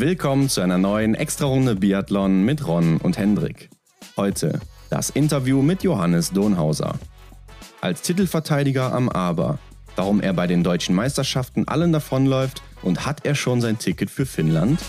Willkommen zu einer neuen Extra-Runde Biathlon mit Ron und Hendrik. Heute das Interview mit Johannes Donhauser. Als Titelverteidiger am Aber, warum er bei den deutschen Meisterschaften allen davonläuft und hat er schon sein Ticket für Finnland?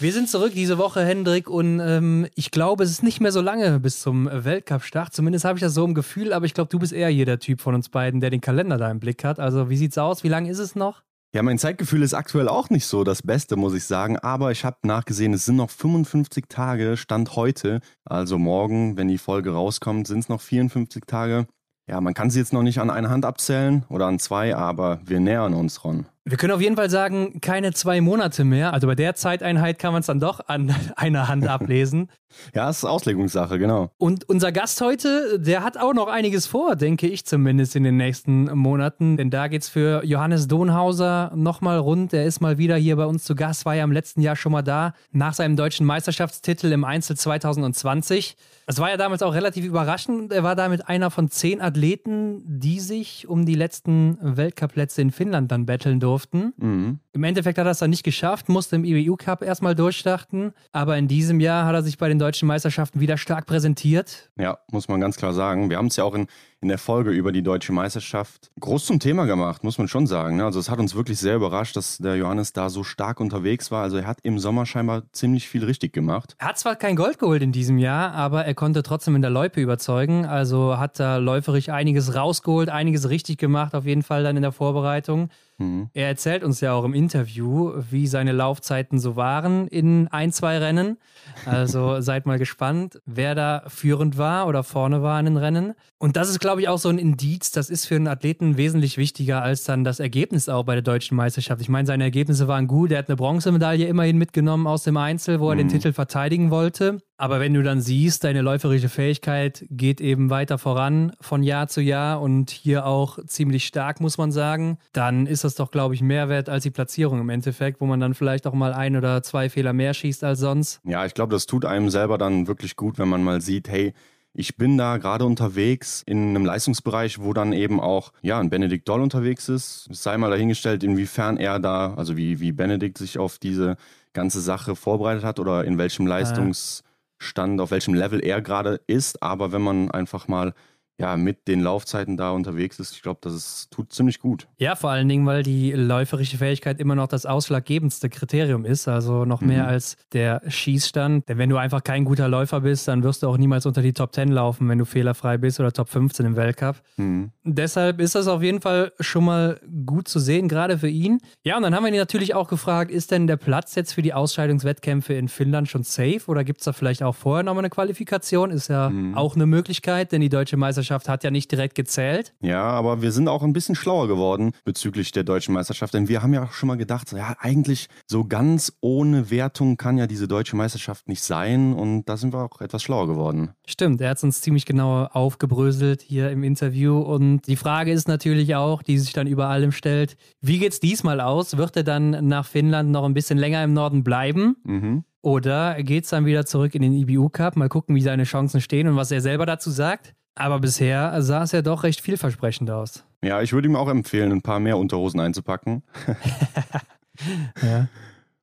Wir sind zurück diese Woche, Hendrik, und ähm, ich glaube, es ist nicht mehr so lange bis zum Weltcup-Start. Zumindest habe ich das so im Gefühl, aber ich glaube, du bist eher jeder Typ von uns beiden, der den Kalender da im Blick hat. Also, wie sieht's aus? Wie lange ist es noch? Ja, mein Zeitgefühl ist aktuell auch nicht so das Beste, muss ich sagen. Aber ich habe nachgesehen, es sind noch 55 Tage, Stand heute. Also morgen, wenn die Folge rauskommt, sind es noch 54 Tage. Ja, man kann sie jetzt noch nicht an einer Hand abzählen oder an zwei, aber wir nähern uns, Ron. Wir können auf jeden Fall sagen, keine zwei Monate mehr. Also bei der Zeiteinheit kann man es dann doch an einer Hand ablesen. ja, es ist Auslegungssache, genau. Und unser Gast heute, der hat auch noch einiges vor, denke ich zumindest in den nächsten Monaten. Denn da geht es für Johannes Donhauser nochmal rund. Er ist mal wieder hier bei uns zu Gast, war ja im letzten Jahr schon mal da, nach seinem deutschen Meisterschaftstitel im Einzel 2020. Es war ja damals auch relativ überraschend. Er war damit einer von zehn Athleten, die sich um die letzten Weltcup-Plätze in Finnland dann betteln durften. Mhm. Im Endeffekt hat er es dann nicht geschafft, musste im IBU Cup erstmal durchstarten. Aber in diesem Jahr hat er sich bei den deutschen Meisterschaften wieder stark präsentiert. Ja, muss man ganz klar sagen. Wir haben es ja auch in, in der Folge über die deutsche Meisterschaft groß zum Thema gemacht, muss man schon sagen. Ne? Also es hat uns wirklich sehr überrascht, dass der Johannes da so stark unterwegs war. Also er hat im Sommer scheinbar ziemlich viel richtig gemacht. Er hat zwar kein Gold geholt in diesem Jahr, aber er konnte trotzdem in der Loipe überzeugen. Also hat da läuferisch einiges rausgeholt, einiges richtig gemacht, auf jeden Fall dann in der Vorbereitung. Mhm. Er erzählt uns ja auch im Interview, wie seine Laufzeiten so waren in ein, zwei Rennen. Also seid mal gespannt, wer da führend war oder vorne war in den Rennen. Und das ist, glaube ich, auch so ein Indiz. Das ist für einen Athleten wesentlich wichtiger als dann das Ergebnis auch bei der deutschen Meisterschaft. Ich meine, seine Ergebnisse waren gut. Er hat eine Bronzemedaille immerhin mitgenommen aus dem Einzel, wo er mhm. den Titel verteidigen wollte. Aber wenn du dann siehst, deine läuferische Fähigkeit geht eben weiter voran von Jahr zu Jahr und hier auch ziemlich stark, muss man sagen, dann ist das doch, glaube ich, mehr wert als die Platzierung im Endeffekt, wo man dann vielleicht auch mal ein oder zwei Fehler mehr schießt als sonst. Ja, ich glaube, das tut einem selber dann wirklich gut, wenn man mal sieht, hey, ich bin da gerade unterwegs in einem Leistungsbereich, wo dann eben auch ja, ein Benedikt Doll unterwegs ist. Es sei mal dahingestellt, inwiefern er da, also wie, wie Benedikt sich auf diese ganze Sache vorbereitet hat oder in welchem Leistungs- Stand, auf welchem Level er gerade ist. Aber wenn man einfach mal ja, mit den Laufzeiten da unterwegs ist, ich glaube, das ist, tut ziemlich gut. Ja, vor allen Dingen, weil die läuferische Fähigkeit immer noch das ausschlaggebendste Kriterium ist, also noch mehr mhm. als der Schießstand. Denn wenn du einfach kein guter Läufer bist, dann wirst du auch niemals unter die Top 10 laufen, wenn du fehlerfrei bist oder Top 15 im Weltcup. Mhm. Deshalb ist das auf jeden Fall schon mal gut zu sehen, gerade für ihn. Ja, und dann haben wir ihn natürlich auch gefragt, ist denn der Platz jetzt für die Ausscheidungswettkämpfe in Finnland schon safe oder gibt es da vielleicht auch vorher nochmal eine Qualifikation? Ist ja mhm. auch eine Möglichkeit, denn die deutsche Meisterschaft Meisterschaft hat ja nicht direkt gezählt. Ja, aber wir sind auch ein bisschen schlauer geworden bezüglich der deutschen Meisterschaft, denn wir haben ja auch schon mal gedacht, ja, eigentlich so ganz ohne Wertung kann ja diese deutsche Meisterschaft nicht sein und da sind wir auch etwas schlauer geworden. Stimmt, er hat es uns ziemlich genau aufgebröselt hier im Interview und die Frage ist natürlich auch, die sich dann über allem stellt, wie geht es diesmal aus? Wird er dann nach Finnland noch ein bisschen länger im Norden bleiben? Mhm. Oder geht es dann wieder zurück in den IBU Cup? Mal gucken, wie seine Chancen stehen und was er selber dazu sagt. Aber bisher sah es ja doch recht vielversprechend aus. Ja, ich würde ihm auch empfehlen, ein paar mehr Unterhosen einzupacken. ja.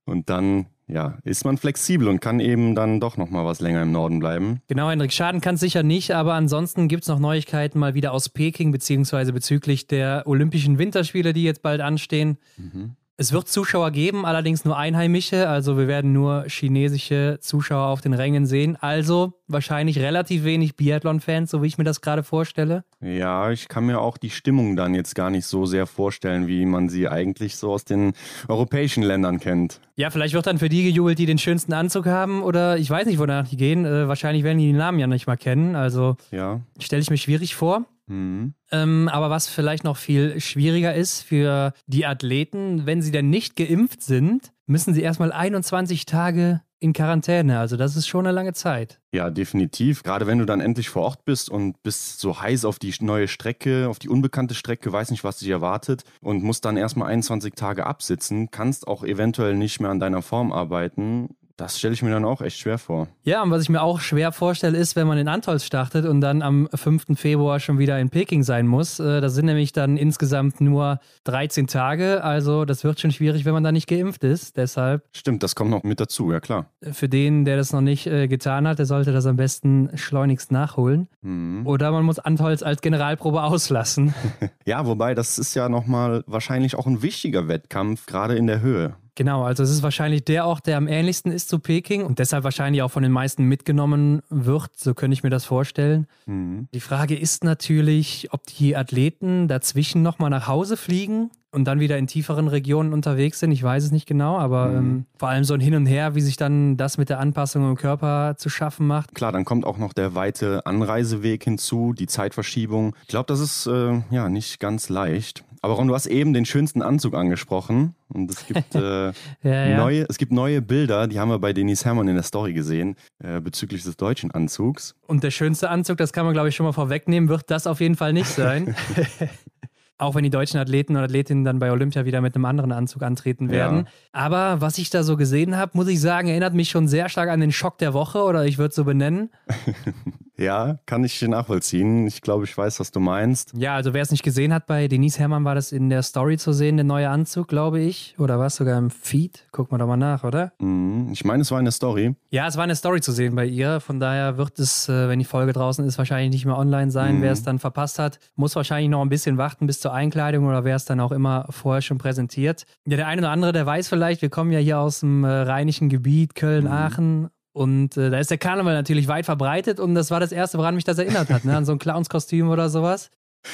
Und dann ja, ist man flexibel und kann eben dann doch noch mal was länger im Norden bleiben. Genau, Hendrik, schaden kann es sicher nicht, aber ansonsten gibt es noch Neuigkeiten mal wieder aus Peking, beziehungsweise bezüglich der Olympischen Winterspiele, die jetzt bald anstehen. Mhm. Es wird Zuschauer geben, allerdings nur einheimische. Also wir werden nur chinesische Zuschauer auf den Rängen sehen. Also wahrscheinlich relativ wenig Biathlon-Fans, so wie ich mir das gerade vorstelle. Ja, ich kann mir auch die Stimmung dann jetzt gar nicht so sehr vorstellen, wie man sie eigentlich so aus den europäischen Ländern kennt. Ja, vielleicht wird dann für die gejubelt, die den schönsten Anzug haben oder ich weiß nicht, wonach die gehen. Äh, wahrscheinlich werden die den Namen ja nicht mal kennen. Also ja. stelle ich mir schwierig vor. Mhm. Ähm, aber was vielleicht noch viel schwieriger ist für die Athleten, wenn sie denn nicht geimpft sind, müssen sie erstmal 21 Tage in Quarantäne. Also das ist schon eine lange Zeit. Ja, definitiv. Gerade wenn du dann endlich vor Ort bist und bist so heiß auf die neue Strecke, auf die unbekannte Strecke, weiß nicht, was dich erwartet und musst dann erstmal 21 Tage absitzen, kannst auch eventuell nicht mehr an deiner Form arbeiten Das stelle ich mir dann auch echt schwer vor. Ja, und was ich mir auch schwer vorstelle, ist, wenn man in Antolz startet und dann am 5. Februar schon wieder in Peking sein muss. Äh, das sind nämlich dann insgesamt nur 13 Tage. Also das wird schon schwierig, wenn man da nicht geimpft ist. Deshalb. Stimmt, das kommt noch mit dazu, ja klar. Für den, der das noch nicht äh, getan hat, der sollte das am besten schleunigst nachholen. Mhm. Oder man muss Antolz als Generalprobe auslassen. ja, wobei das ist ja nochmal wahrscheinlich auch ein wichtiger Wettkampf, gerade in der Höhe. Genau, also es ist wahrscheinlich der Ort, der am ähnlichsten ist zu Peking und deshalb wahrscheinlich auch von den meisten mitgenommen wird. So könnte ich mir das vorstellen. Mhm. Die Frage ist natürlich, ob die Athleten dazwischen nochmal nach Hause fliegen und dann wieder in tieferen Regionen unterwegs sind. Ich weiß es nicht genau, aber mhm. ähm, vor allem so ein Hin und Her, wie sich dann das mit der Anpassung im Körper zu schaffen macht. Klar, dann kommt auch noch der weite Anreiseweg hinzu, die Zeitverschiebung. Ich glaube, das ist äh, ja nicht ganz leicht. Aber Ron, du hast eben den schönsten Anzug angesprochen. Und es gibt, äh, ja, ja. Neue, es gibt neue Bilder, die haben wir bei Denise Herrmann in der Story gesehen, äh, bezüglich des deutschen Anzugs. Und der schönste Anzug, das kann man glaube ich schon mal vorwegnehmen, wird das auf jeden Fall nicht sein. Auch wenn die deutschen Athleten und Athletinnen dann bei Olympia wieder mit einem anderen Anzug antreten werden. Ja. Aber was ich da so gesehen habe, muss ich sagen, erinnert mich schon sehr stark an den Schock der Woche oder ich würde es so benennen. ja, kann ich nachvollziehen. Ich glaube, ich weiß, was du meinst. Ja, also wer es nicht gesehen hat, bei Denise Herrmann war das in der Story zu sehen, der neue Anzug, glaube ich. Oder war es sogar im Feed? Guck mal doch mal nach, oder? Mhm. Ich meine, es war in der Story. Ja, es war eine Story zu sehen bei ihr. Von daher wird es, äh, wenn die Folge draußen ist, wahrscheinlich nicht mehr online sein. Mhm. Wer es dann verpasst hat, muss wahrscheinlich noch ein bisschen warten bis zur Einkleidung oder wer es dann auch immer vorher schon präsentiert. Ja, der eine oder andere, der weiß vielleicht, wir kommen ja hier aus dem äh, rheinischen Gebiet, Köln, mhm. Aachen. Und äh, da ist der Karneval natürlich weit verbreitet und das war das Erste, woran mich das erinnert hat, ne? an so ein Clownskostüm oder sowas.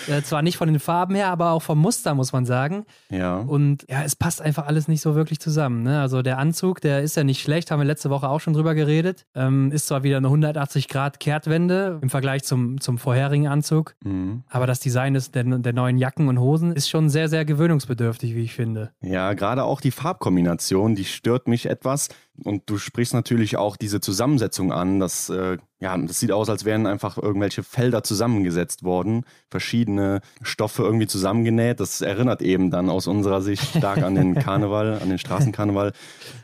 Äh, zwar nicht von den Farben her, aber auch vom Muster, muss man sagen. Ja. Und ja, es passt einfach alles nicht so wirklich zusammen. Ne? Also der Anzug, der ist ja nicht schlecht, haben wir letzte Woche auch schon drüber geredet. Ähm, ist zwar wieder eine 180-Grad-Kehrtwende im Vergleich zum, zum vorherigen Anzug, mhm. aber das Design des, der, der neuen Jacken und Hosen ist schon sehr, sehr gewöhnungsbedürftig, wie ich finde. Ja, gerade auch die Farbkombination, die stört mich etwas. Und du sprichst natürlich auch diese Zusammensetzung an. Das, äh, ja, das sieht aus, als wären einfach irgendwelche Felder zusammengesetzt worden, verschiedene Stoffe irgendwie zusammengenäht. Das erinnert eben dann aus unserer Sicht stark an den Karneval, an den Straßenkarneval.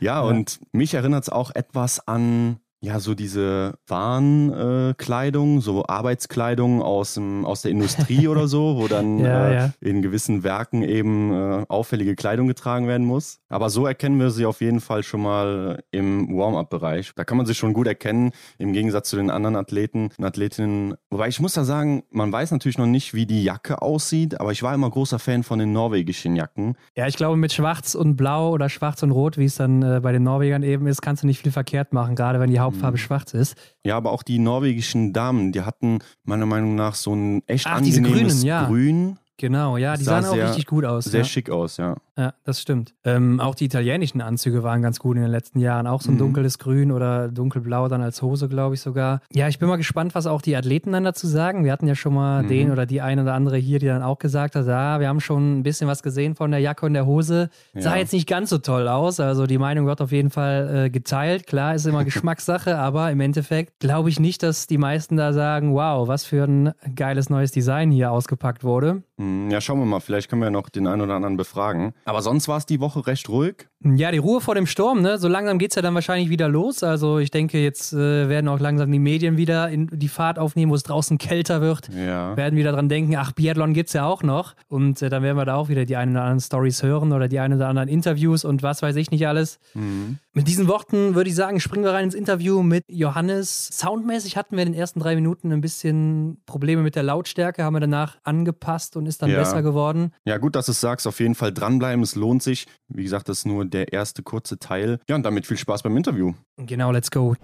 Ja, ja. und mich erinnert es auch etwas an ja, so diese Warenkleidung, äh, so Arbeitskleidung aus, dem, aus der Industrie oder so, wo dann ja, äh, ja. in gewissen Werken eben äh, auffällige Kleidung getragen werden muss. Aber so erkennen wir sie auf jeden Fall schon mal im Warm-up-Bereich. Da kann man sie schon gut erkennen, im Gegensatz zu den anderen Athleten und Athletinnen. Wobei ich muss da sagen, man weiß natürlich noch nicht, wie die Jacke aussieht, aber ich war immer großer Fan von den norwegischen Jacken. Ja, ich glaube, mit Schwarz und Blau oder Schwarz und Rot, wie es dann äh, bei den Norwegern eben ist, kannst du nicht viel verkehrt machen, gerade wenn die Haupt Hauptfarbe mhm. schwarz ist. Ja, aber auch die norwegischen Damen, die hatten meiner Meinung nach so ein echt Ach, angenehmes Grünen, ja. Grün. Genau, ja, die sahen auch sehr, richtig gut aus. Sehr ja. schick aus, ja. Ja, das stimmt. Ähm, auch die italienischen Anzüge waren ganz gut in den letzten Jahren. Auch so ein mhm. dunkles Grün oder dunkelblau dann als Hose, glaube ich sogar. Ja, ich bin mal gespannt, was auch die Athleten dann dazu sagen. Wir hatten ja schon mal mhm. den oder die eine oder andere hier, die dann auch gesagt hat, ja, wir haben schon ein bisschen was gesehen von der Jacke und der Hose. Sah ja. jetzt nicht ganz so toll aus. Also die Meinung wird auf jeden Fall äh, geteilt. Klar, ist immer Geschmackssache, aber im Endeffekt glaube ich nicht, dass die meisten da sagen, wow, was für ein geiles neues Design hier ausgepackt wurde. Mhm. Ja, schauen wir mal. Vielleicht können wir ja noch den einen oder anderen befragen. Aber sonst war es die Woche recht ruhig. Ja, die Ruhe vor dem Sturm, ne? So langsam geht es ja dann wahrscheinlich wieder los. Also ich denke, jetzt äh, werden auch langsam die Medien wieder in die Fahrt aufnehmen, wo es draußen kälter wird. Ja. Werden wieder dran denken, ach, Biathlon gibt es ja auch noch. Und äh, dann werden wir da auch wieder die ein oder anderen Stories hören oder die ein oder anderen Interviews und was weiß ich nicht alles. Mhm. Mit diesen Worten würde ich sagen, springen wir rein ins Interview mit Johannes. Soundmäßig hatten wir in den ersten drei Minuten ein bisschen Probleme mit der Lautstärke, haben wir danach angepasst und ist dann ja. besser geworden. Ja, gut, dass du es sagst. Auf jeden Fall dranbleiben, es lohnt sich. Wie gesagt, das ist nur der erste kurze Teil. Ja, und damit viel Spaß beim Interview. Genau, let's go.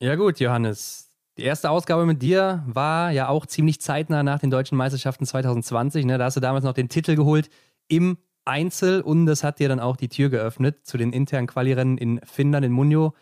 Ja, gut, Johannes. Die erste Ausgabe mit dir war ja auch ziemlich zeitnah nach den deutschen Meisterschaften 2020. Ne? Da hast du damals noch den Titel geholt im Einzel und das hat dir dann auch die Tür geöffnet zu den internen Qualirennen in Finnland, in Munio.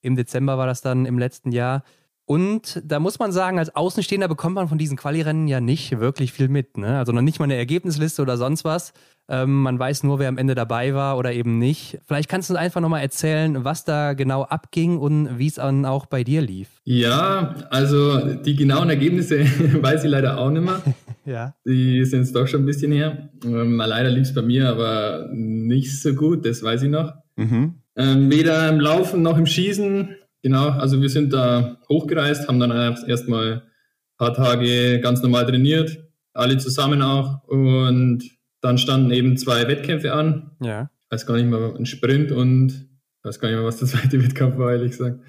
Im Dezember war das dann im letzten Jahr. Und da muss man sagen, als Außenstehender bekommt man von diesen Quali-Rennen ja nicht wirklich viel mit. Ne? Also noch nicht mal eine Ergebnisliste oder sonst was. Ähm, man weiß nur, wer am Ende dabei war oder eben nicht. Vielleicht kannst du uns einfach nochmal erzählen, was da genau abging und wie es dann auch bei dir lief. Ja, also die genauen Ergebnisse weiß ich leider auch nicht mehr. ja. Die sind es doch schon ein bisschen her. Ähm, leider lief es bei mir aber nicht so gut, das weiß ich noch. Mhm. Ähm, weder im Laufen noch im Schießen. Genau, also wir sind da hochgereist, haben dann erstmal ein paar Tage ganz normal trainiert, alle zusammen auch. Und dann standen eben zwei Wettkämpfe an. Ja. Ich weiß gar nicht mehr, ein Sprint und ich weiß gar nicht mehr, was der zweite Wettkampf war, ehrlich gesagt.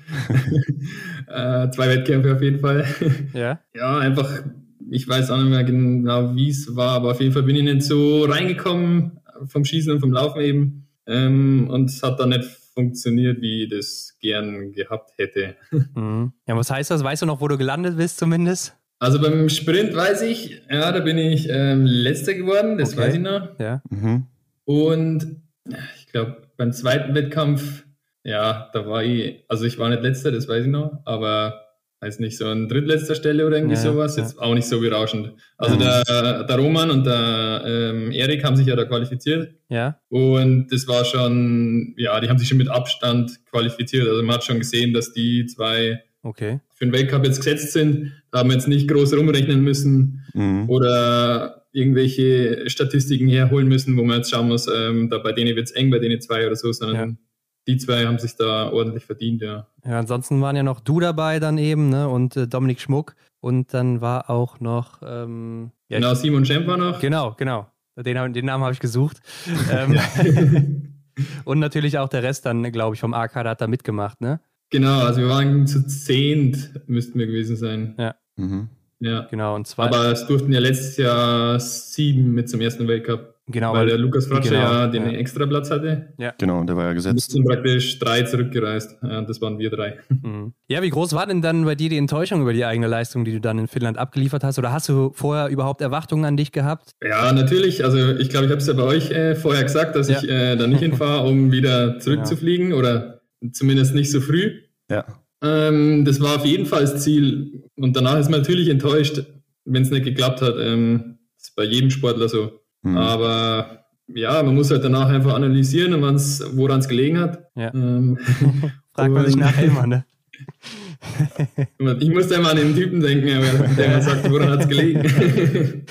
äh, zwei Wettkämpfe auf jeden Fall. Ja. Ja, einfach, ich weiß auch nicht mehr genau, wie es war, aber auf jeden Fall bin ich nicht so reingekommen vom Schießen und vom Laufen eben. Ähm, und es hat dann nicht funktioniert, wie ich das gern gehabt hätte. Mhm. Ja, was heißt das? Weißt du noch, wo du gelandet bist zumindest? Also beim Sprint weiß ich, ja, da bin ich ähm, letzter geworden, das okay. weiß ich noch. Ja. Mhm. Und ich glaube, beim zweiten Wettkampf, ja, da war ich, also ich war nicht letzter, das weiß ich noch, aber weiß nicht, so an drittletzter Stelle oder irgendwie ja, sowas, ja. jetzt auch nicht so berauschend. Also mhm. der, der Roman und der ähm, Erik haben sich ja da qualifiziert. Ja. Und das war schon, ja, die haben sich schon mit Abstand qualifiziert. Also man hat schon gesehen, dass die zwei okay. für den Weltcup jetzt gesetzt sind. Da haben wir jetzt nicht groß rumrechnen müssen mhm. oder irgendwelche Statistiken herholen müssen, wo man jetzt schauen muss, ähm, da bei denen wird es eng, bei denen zwei oder so, sondern die zwei haben sich da ordentlich verdient, ja. Ja, ansonsten waren ja noch du dabei dann eben, ne? Und äh, Dominik Schmuck. Und dann war auch noch. Ähm, ja, genau, Simon Schemp war noch. Genau, genau. Den, den Namen habe ich gesucht. ähm, und natürlich auch der Rest dann, glaube ich, vom AK, hat da mitgemacht, ne? Genau, also wir waren zu zehnt, müssten wir gewesen sein. Ja. Mhm. Ja. Genau, und zwei. Aber es durften ja letztes Jahr sieben mit zum ersten Weltcup. Genau. Weil der Lukas Fratsche genau, ja den ja. extra Platz hatte. Ja. Genau, der war ja gesetzt. sind praktisch drei zurückgereist. Ja, das waren wir drei. Mhm. Ja, wie groß war denn dann bei dir die Enttäuschung über die eigene Leistung, die du dann in Finnland abgeliefert hast? Oder hast du vorher überhaupt Erwartungen an dich gehabt? Ja, natürlich. Also ich glaube, ich habe es ja bei euch äh, vorher gesagt, dass Ja. ich äh, da nicht hinfahre, um wieder zurückzufliegen oder zumindest nicht so früh. Ja. Ähm, das war auf jeden Fall das Ziel. Und danach ist man natürlich enttäuscht, wenn es nicht geklappt hat. Ähm, das ist bei jedem Sportler so. Mhm. Aber ja, man muss halt danach einfach analysieren, woran es gelegen hat. Ja. Ähm, Fragt man sich nachher immer, ne? ich musste immer an den Typen denken, der mir sagt, woran hat es gelegen.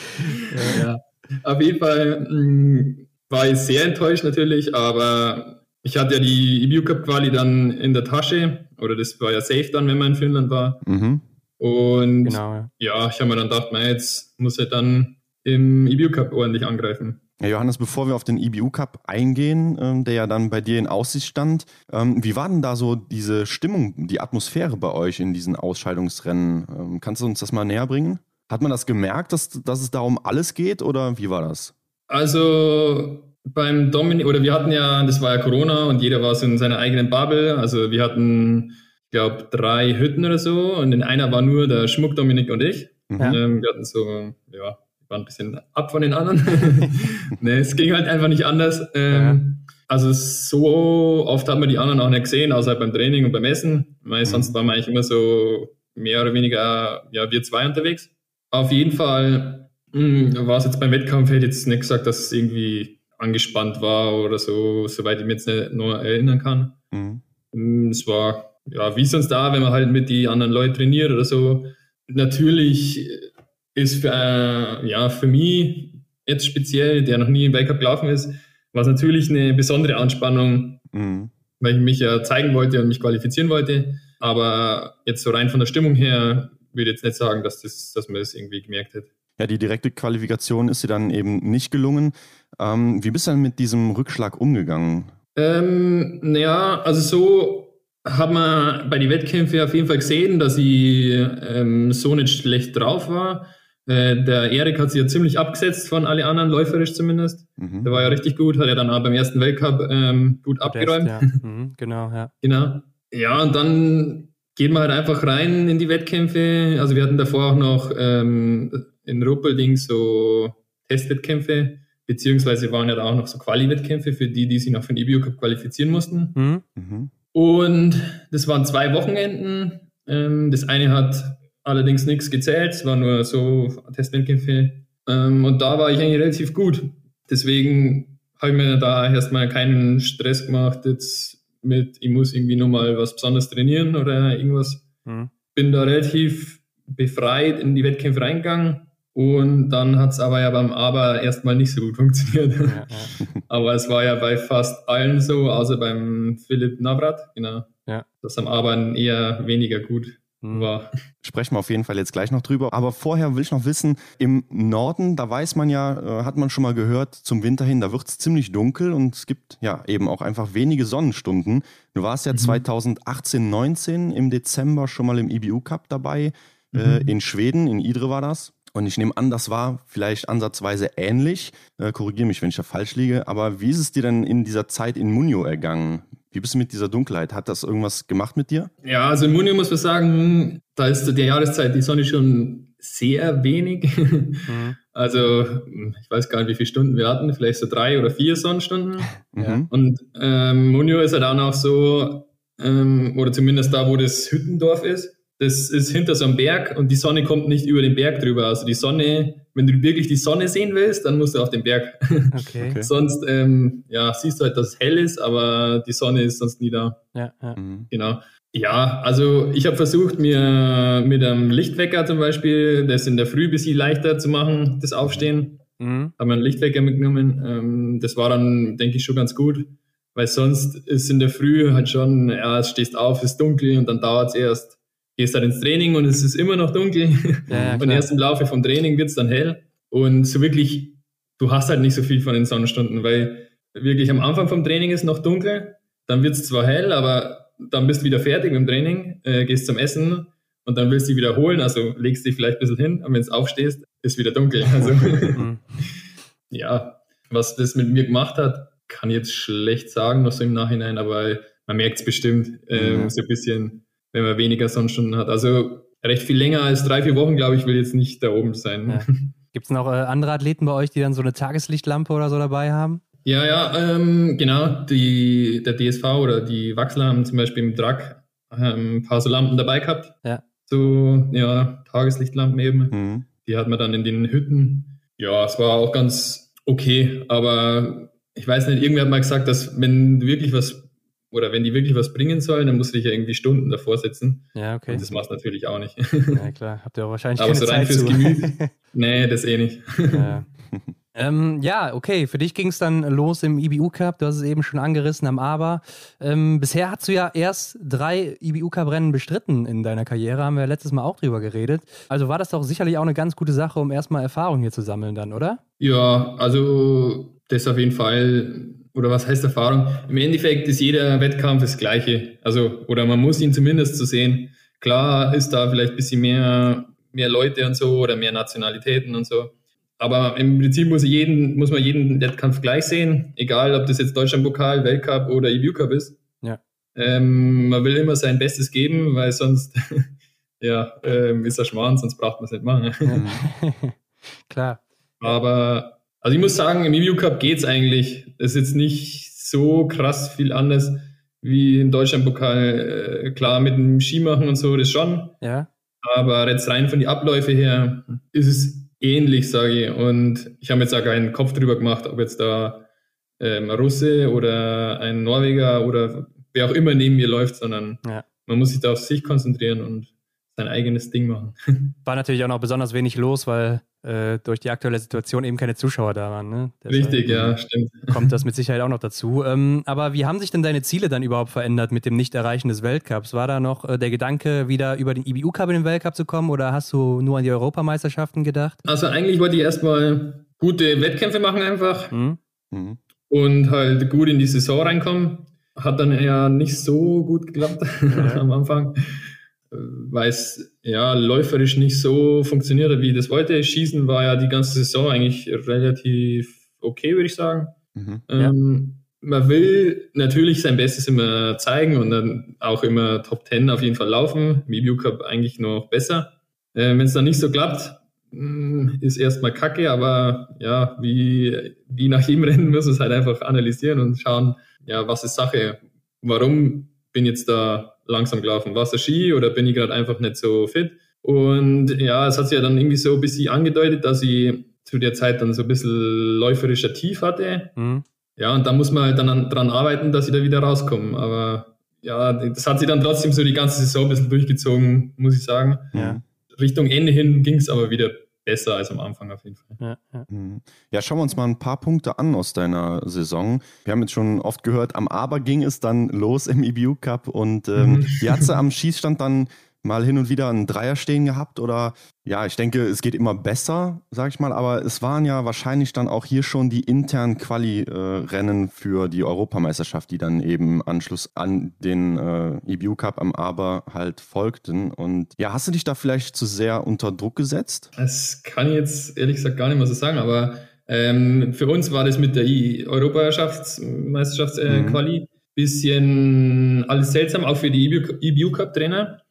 ja. Auf jeden Fall mh, war ich sehr enttäuscht natürlich, aber ich hatte ja die EBU Cup Quali dann in der Tasche, oder das war ja safe dann, wenn man in Finnland war. Mhm. Und Genau, ja. ja, ich habe mir dann gedacht, man, jetzt muss er dann im EBU Cup ordentlich angreifen. Ja, Johannes, bevor wir auf den IBU Cup eingehen, ähm, der ja dann bei dir in Aussicht stand, ähm, wie war denn da so diese Stimmung, die Atmosphäre bei euch in diesen Ausscheidungsrennen? Ähm, kannst du uns das mal näher bringen? Hat man das gemerkt, dass, dass es da um alles geht oder wie war das? Also beim Dominik, oder wir hatten ja, das war ja Corona und jeder war so in seiner eigenen Bubble. Also wir hatten, ich glaube, drei Hütten oder so und in einer war nur der Schmuck, Dominik und ich. Ja. Ähm, wir hatten so, ja, waren ein bisschen ab von den anderen. ne, es ging halt einfach nicht anders. Ähm, Also so oft hat man die anderen auch nicht gesehen, außer beim Training und beim Essen. Weil sonst waren wir eigentlich immer so mehr oder weniger, ja, wir zwei unterwegs. Auf jeden Fall mh, war es jetzt beim Wettkampf, hätte ich jetzt nicht gesagt, dass es irgendwie angespannt war oder so, soweit ich mich jetzt nicht nur erinnern kann. Mhm. Mm, Es war, ja, wie sonst da, wenn man halt mit die anderen Leuten trainiert oder so. Natürlich ist für, äh, ja, für mich jetzt speziell, der noch nie im Weltcup gelaufen ist, war es natürlich eine besondere Anspannung, Mhm. weil ich mich ja zeigen wollte und mich qualifizieren wollte. Aber jetzt so rein von der Stimmung her würde ich jetzt nicht sagen, dass, das, dass man das irgendwie gemerkt hätte. Ja, die direkte Qualifikation ist dir dann eben nicht gelungen. Ähm, wie bist du denn mit diesem Rückschlag umgegangen? Ähm, naja, also so hat man bei den Wettkämpfen auf jeden Fall gesehen, dass ich ähm, so nicht schlecht drauf war. Äh, der Erik hat sich ja ziemlich abgesetzt von alle anderen, läuferisch zumindest. Mhm. Der war ja richtig gut, hat er dann auch beim ersten Weltcup ähm, gut abgeräumt. Ja. Mhm, genau, ja. Genau. Ja, und dann geht man halt einfach rein in die Wettkämpfe. Also wir hatten davor auch noch ähm, in Ruppelding so Testwettkämpfe, beziehungsweise waren ja da auch noch so Quali-Wettkämpfe für die, die sich noch für den EBU Cup qualifizieren mussten. Mhm. Mhm. Und das waren zwei Wochenenden. Ähm, das eine hat allerdings nichts gezählt, es waren nur so Testwettkämpfe. Ähm, und da war ich eigentlich relativ gut. Deswegen habe ich mir da erstmal keinen Stress gemacht, jetzt mit, ich muss irgendwie nochmal was Besonderes trainieren oder irgendwas. Mhm. Bin da relativ befreit in die Wettkämpfe reingegangen Und dann hat es aber ja beim Aber erstmal nicht so gut funktioniert. Ja, ja. aber es war ja bei fast allen so, außer beim Philipp Navrat, genau. Ja. Das am Aber eher weniger gut hm. war. Sprechen wir auf jeden Fall jetzt gleich noch drüber. Aber vorher will ich noch wissen, im Norden, da weiß man ja, äh, hat man schon mal gehört, zum Winter hin, da wird es ziemlich dunkel und es gibt ja eben auch einfach wenige Sonnenstunden. Du warst ja mhm. 2018, 19 im Dezember schon mal im IBU Cup dabei, äh, mhm. äh, in Schweden, in Idre war das. Und ich nehme an, das war vielleicht ansatzweise ähnlich. Äh, Korrigiere mich, wenn ich da falsch liege. Aber wie ist es dir denn in dieser Zeit in Munio ergangen? Wie bist du mit dieser Dunkelheit? Hat das irgendwas gemacht mit dir? Ja, also in Munio muss man sagen, da ist der Jahreszeit die Sonne schon sehr wenig. Mhm. Also ich weiß gar nicht, wie viele Stunden wir hatten, vielleicht so drei oder vier Sonnenstunden. Mhm. Und ähm, Munio ist ja dann auch so, ähm, oder zumindest da, wo das Hüttendorf ist, das ist hinter so einem Berg und die Sonne kommt nicht über den Berg drüber. Also die Sonne, wenn du wirklich die Sonne sehen willst, dann musst du auf den Berg. Okay. okay. sonst ähm, ja, siehst du halt, dass es hell ist, aber die Sonne ist sonst nie da. Ja, ja. Mhm. Genau. Ja, also ich habe versucht, mir mit einem Lichtwecker zum Beispiel das in der Früh ein bisschen leichter zu machen, das Aufstehen. Mhm. Habe mir einen Lichtwecker mitgenommen. Ähm, das war dann, denke ich, schon ganz gut, weil sonst ist in der Früh halt schon, ja, es stehst auf, es ist dunkel und dann dauert es erst gehst dann ins Training und es ist immer noch dunkel. Ja, und erst im Laufe vom Training wird es dann hell. Und so wirklich, du hast halt nicht so viel von den Sonnenstunden, weil wirklich am Anfang vom Training ist noch dunkel, dann wird es zwar hell, aber dann bist du wieder fertig mit dem Training, äh, gehst zum Essen und dann willst du dich wiederholen, also legst dich vielleicht ein bisschen hin und wenn du aufstehst, ist wieder dunkel. Also mhm. ja, was das mit mir gemacht hat, kann ich jetzt schlecht sagen, noch so im Nachhinein, aber man merkt es bestimmt ähm, mhm. so ein bisschen wenn man weniger Sonnenstunden hat. Also recht viel länger als drei, vier Wochen, glaube ich, will jetzt nicht da oben sein. Ja. Gibt es noch äh, andere Athleten bei euch, die dann so eine Tageslichtlampe oder so dabei haben? Ja, ja, ähm, genau. Die, der DSV oder die Wachsler haben zum Beispiel im Drag ähm, ein paar so Lampen dabei gehabt. Ja. So, ja, Tageslichtlampen eben. Mhm. Die hat man dann in den Hütten. Ja, es war auch ganz okay, aber ich weiß nicht, irgendwer hat mal gesagt, dass wenn du wirklich was oder wenn die wirklich was bringen sollen, dann musst du dich ja irgendwie Stunden davor setzen. Ja, okay. Und das machst du natürlich auch nicht. Ja, klar. Habt ihr auch wahrscheinlich Aber keine so rein Zeit fürs zu. Gemüt? nee, das eh nicht. Ja. Ähm, ja, okay, für dich ging es dann los im IBU Cup, du hast es eben schon angerissen am Aber. Ähm, bisher hast du ja erst drei IBU Cup Rennen bestritten in deiner Karriere, haben wir letztes Mal auch drüber geredet. Also war das doch sicherlich auch eine ganz gute Sache, um erstmal Erfahrung hier zu sammeln dann, oder? Ja, also das auf jeden Fall oder was heißt Erfahrung? Im Endeffekt ist jeder Wettkampf das Gleiche. Also, oder man muss ihn zumindest so sehen. Klar ist da vielleicht ein bisschen mehr, mehr Leute und so oder mehr Nationalitäten und so. Aber im Prinzip muss, jeden, muss man jeden Wettkampf gleich sehen, egal ob das jetzt Deutschlandpokal, Weltcup oder EBU Cup ist. Ja. Ähm, man will immer sein Bestes geben, weil sonst ja, ähm, ist er Schmarrn, sonst braucht man es nicht machen. Klar. Aber also ich muss sagen, im EBU Cup geht's eigentlich. Es ist jetzt nicht so krass viel anders wie im Deutschlandpokal. Äh, klar, mit dem Skimachen und so, das schon. Ja. Aber jetzt rein von den Abläufen her ist es ähnlich, sage ich. Und ich habe jetzt auch keinen Kopf drüber gemacht, ob jetzt da ähm, ein Russe oder ein Norweger oder wer auch immer neben mir läuft, sondern ja. man muss sich da auf sich konzentrieren und sein eigenes Ding machen. War natürlich auch noch besonders wenig los, weil äh, durch die aktuelle Situation eben keine Zuschauer da waren. Ne? Richtig, ja, stimmt. Kommt das mit Sicherheit auch noch dazu. Ähm, aber wie haben sich denn deine Ziele dann überhaupt verändert mit dem Nicht-Erreichen des Weltcups? War da noch äh, der Gedanke, wieder über den IBU-Cup in den Weltcup zu kommen oder hast du nur an die Europameisterschaften gedacht? Also eigentlich wollte ich erstmal gute Wettkämpfe machen einfach mhm. Mhm. und halt gut in die Saison reinkommen. Hat dann ja nicht so gut geklappt ja. am Anfang weil es ja läuferisch nicht so funktioniert, wie ich das wollte. Schießen war ja die ganze Saison eigentlich relativ okay, würde ich sagen. Mhm, ähm, Man will natürlich sein Bestes immer zeigen und dann auch immer Top 10 auf jeden Fall laufen. Im Cup eigentlich noch besser. Äh, Wenn es dann nicht so klappt, mm, ist erstmal kacke, aber ja, wie, wie nach jedem Rennen muss es halt einfach analysieren und schauen, ja, was ist Sache? Warum bin jetzt da langsam gelaufen? War es Ski oder bin ich gerade einfach nicht so fit? Und ja, es hat sich ja dann irgendwie so ein bisschen angedeutet, dass ich zu der Zeit dann so ein bisschen läuferischer Tief hatte. Mhm. Ja, und da muss man halt dann dran arbeiten, dass ich da wieder rauskomme. Aber ja, das hat sich dann trotzdem so die ganze Saison ein bisschen durchgezogen, muss ich sagen. Ja. Richtung Ende hin ging es aber wieder besser als am Anfang auf jeden Fall. Ja, ja. Mhm. ja, schauen wir uns mal ein paar Punkte an aus deiner Saison. Wir haben jetzt schon oft gehört, am Aber ging es dann los im EBU Cup und ähm, mhm. die hat sie am Schießstand dann mal hin und wieder einen Dreier stehen gehabt oder ja, ich denke, es geht immer besser, sag ich mal, aber es waren ja wahrscheinlich dann auch hier schon die internen Quali-Rennen äh, für die Europameisterschaft, die dann eben Anschluss an den äh, EBU Cup am Aber halt folgten. Und ja, hast du dich da vielleicht zu sehr unter Druck gesetzt? Das kann ich jetzt ehrlich gesagt gar nicht mehr so sagen, aber ähm, für uns war das mit der Europameisterschaftsquali äh, mhm. bisschen alles seltsam, auch für die EBU, EBU Cup Trainer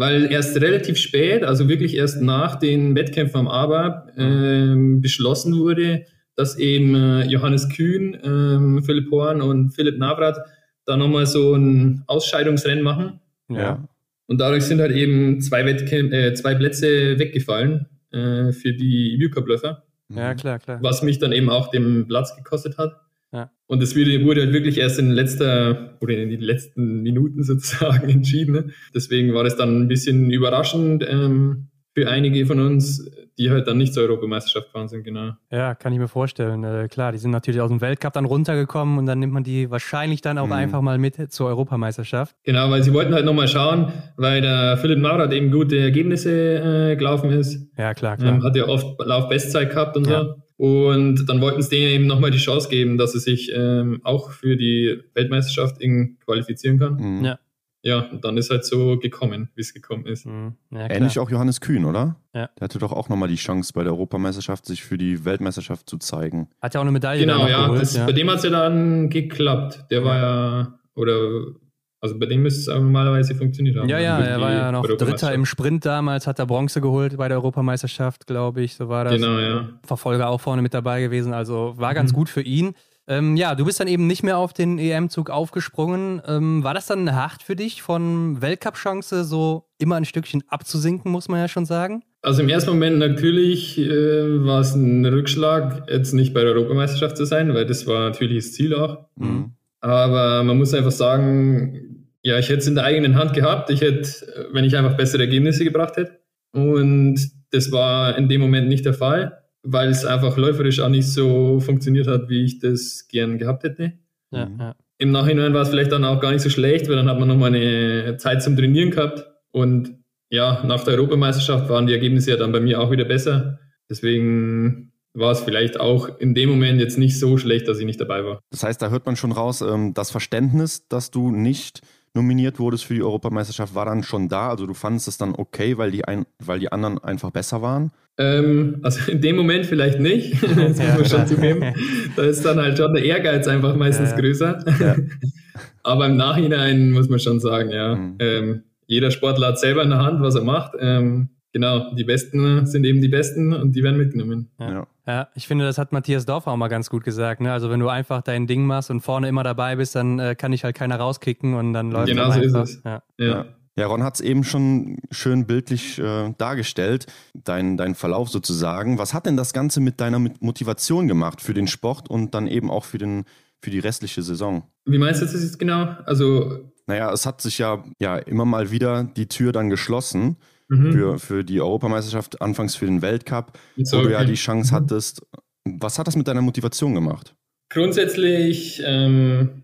weil erst relativ spät, also wirklich erst nach den Wettkämpfen am Aber, äh, beschlossen wurde, dass eben äh, Johannes Kühn, äh, Philipp Horn und Philipp Navrat da nochmal so ein Ausscheidungsrennen machen. Ja. Und dadurch sind halt eben zwei, Wettkämp äh, zwei Plätze weggefallen äh, für die Bükerblöffer. Ja, klar, klar. Was mich dann eben auch den Platz gekostet hat. Ja. Und es wurde, wurde halt wirklich erst in letzter oder in den letzten Minuten sozusagen entschieden. Ne? Deswegen war das dann ein bisschen überraschend ähm, für einige von uns, die halt dann nicht zur Europameisterschaft gefahren sind, genau. Ja, kann ich mir vorstellen. Äh, klar, die sind natürlich aus dem Weltcup dann runtergekommen und dann nimmt man die wahrscheinlich dann auch mhm. einfach mal mit zur Europameisterschaft. Genau, weil sie wollten halt nochmal schauen, weil der Philipp Maurer eben gute Ergebnisse äh, gelaufen ist. Ja, klar, klar. Ähm, hat ja oft Laufbestzeit gehabt und ja. so. Und dann wollten es denen eben nochmal die Chance geben, dass er sich ähm, auch für die Weltmeisterschaft qualifizieren kann. Mhm. Ja. Ja, und dann ist halt so gekommen, wie es gekommen ist. Mhm. Ja, Ähnlich auch Johannes Kühn, oder? Ja. Der hatte doch auch nochmal die Chance bei der Europameisterschaft, sich für die Weltmeisterschaft zu zeigen. Hat ja auch eine Medaille Genau, ja, geholt, das, ja. Bei dem hat es ja dann geklappt. Der war ja, oder also bei dem müsste es normalerweise funktioniert haben. Ja, ja, er war ja noch Dritter im Sprint damals, hat er Bronze geholt bei der Europameisterschaft, glaube ich. So war das. Genau, ja. Verfolger auch vorne mit dabei gewesen, also war ganz mhm. gut für ihn. Ähm, ja, du bist dann eben nicht mehr auf den EM-Zug aufgesprungen. Ähm, war das dann hart für dich, von Weltcup-Chance so immer ein Stückchen abzusinken, muss man ja schon sagen? Also im ersten Moment natürlich äh, war es ein Rückschlag, jetzt nicht bei der Europameisterschaft zu sein, weil das war natürlich das Ziel auch. Mhm. Aber man muss einfach sagen, ja, ich hätte es in der eigenen Hand gehabt. Ich hätte, wenn ich einfach bessere Ergebnisse gebracht hätte. Und das war in dem Moment nicht der Fall, weil es einfach läuferisch auch nicht so funktioniert hat, wie ich das gern gehabt hätte. Ja, mhm. ja. Im Nachhinein war es vielleicht dann auch gar nicht so schlecht, weil dann hat man nochmal eine Zeit zum Trainieren gehabt. Und ja, nach der Europameisterschaft waren die Ergebnisse ja dann bei mir auch wieder besser. Deswegen war es vielleicht auch in dem Moment jetzt nicht so schlecht, dass ich nicht dabei war. Das heißt, da hört man schon raus, ähm, das Verständnis, dass du nicht nominiert wurdest für die Europameisterschaft, war dann schon da. Also du fandest es dann okay, weil die, ein, weil die anderen einfach besser waren? Ähm, also in dem Moment vielleicht nicht. das muss man schon zugeben. Da ist dann halt schon der Ehrgeiz einfach meistens ja. größer. Ja. Aber im Nachhinein muss man schon sagen, ja, mhm. ähm, jeder Sportler hat selber in der Hand, was er macht. Ähm, genau, die Besten sind eben die Besten und die werden mitgenommen. Ja. Ja. ich finde, das hat Matthias Dorfer auch mal ganz gut gesagt. Ne? Also wenn du einfach dein Ding machst und vorne immer dabei bist, dann äh, kann dich halt keiner rauskicken und dann läuft genau es so einfach. ist es. Ja. ja. Ja, Ron hat es eben schon schön bildlich äh, dargestellt, dein, dein Verlauf sozusagen. Was hat denn das Ganze mit deiner Motivation gemacht für den Sport und dann eben auch für, den, für die restliche Saison? Wie meinst du das jetzt genau? Also naja, es hat sich ja, ja immer mal wieder die Tür dann geschlossen mhm. für, für die Europameisterschaft, anfangs für den Weltcup, so, wo du ja die Chance mhm. hattest. Was hat das mit deiner Motivation gemacht? Grundsätzlich ähm,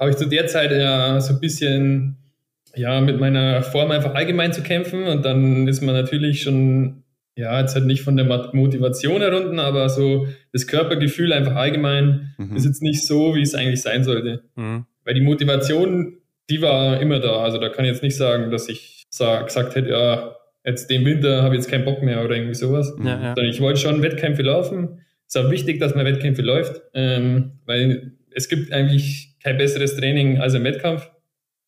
habe ich zu der Zeit ja so ein bisschen ja, mit meiner Form einfach allgemein zu kämpfen und dann ist man natürlich schon, ja, jetzt halt nicht von der Motivation herunter, aber so das Körpergefühl einfach allgemein mhm. ist jetzt nicht so, wie es eigentlich sein sollte. Mhm. Weil die Motivation, die war immer da. Also da kann ich jetzt nicht sagen, dass ich gesagt hätte, ja, jetzt den Winter habe ich jetzt keinen Bock mehr oder irgendwie sowas. Ja, ja. Ich wollte schon Wettkämpfe laufen. Es ist auch wichtig, dass man Wettkämpfe läuft, ähm, weil es gibt eigentlich kein besseres Training als ein Wettkampf.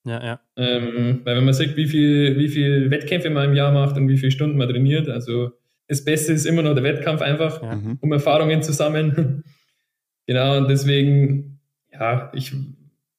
Ja, ja. Ähm, weil wenn man sieht, wie viel, wie viel Wettkämpfe man im Jahr macht und wie viele Stunden man trainiert, also das Beste ist immer noch der Wettkampf einfach, ja. Mhm. um Erfahrungen zu sammeln. genau, und deswegen, ja, ich,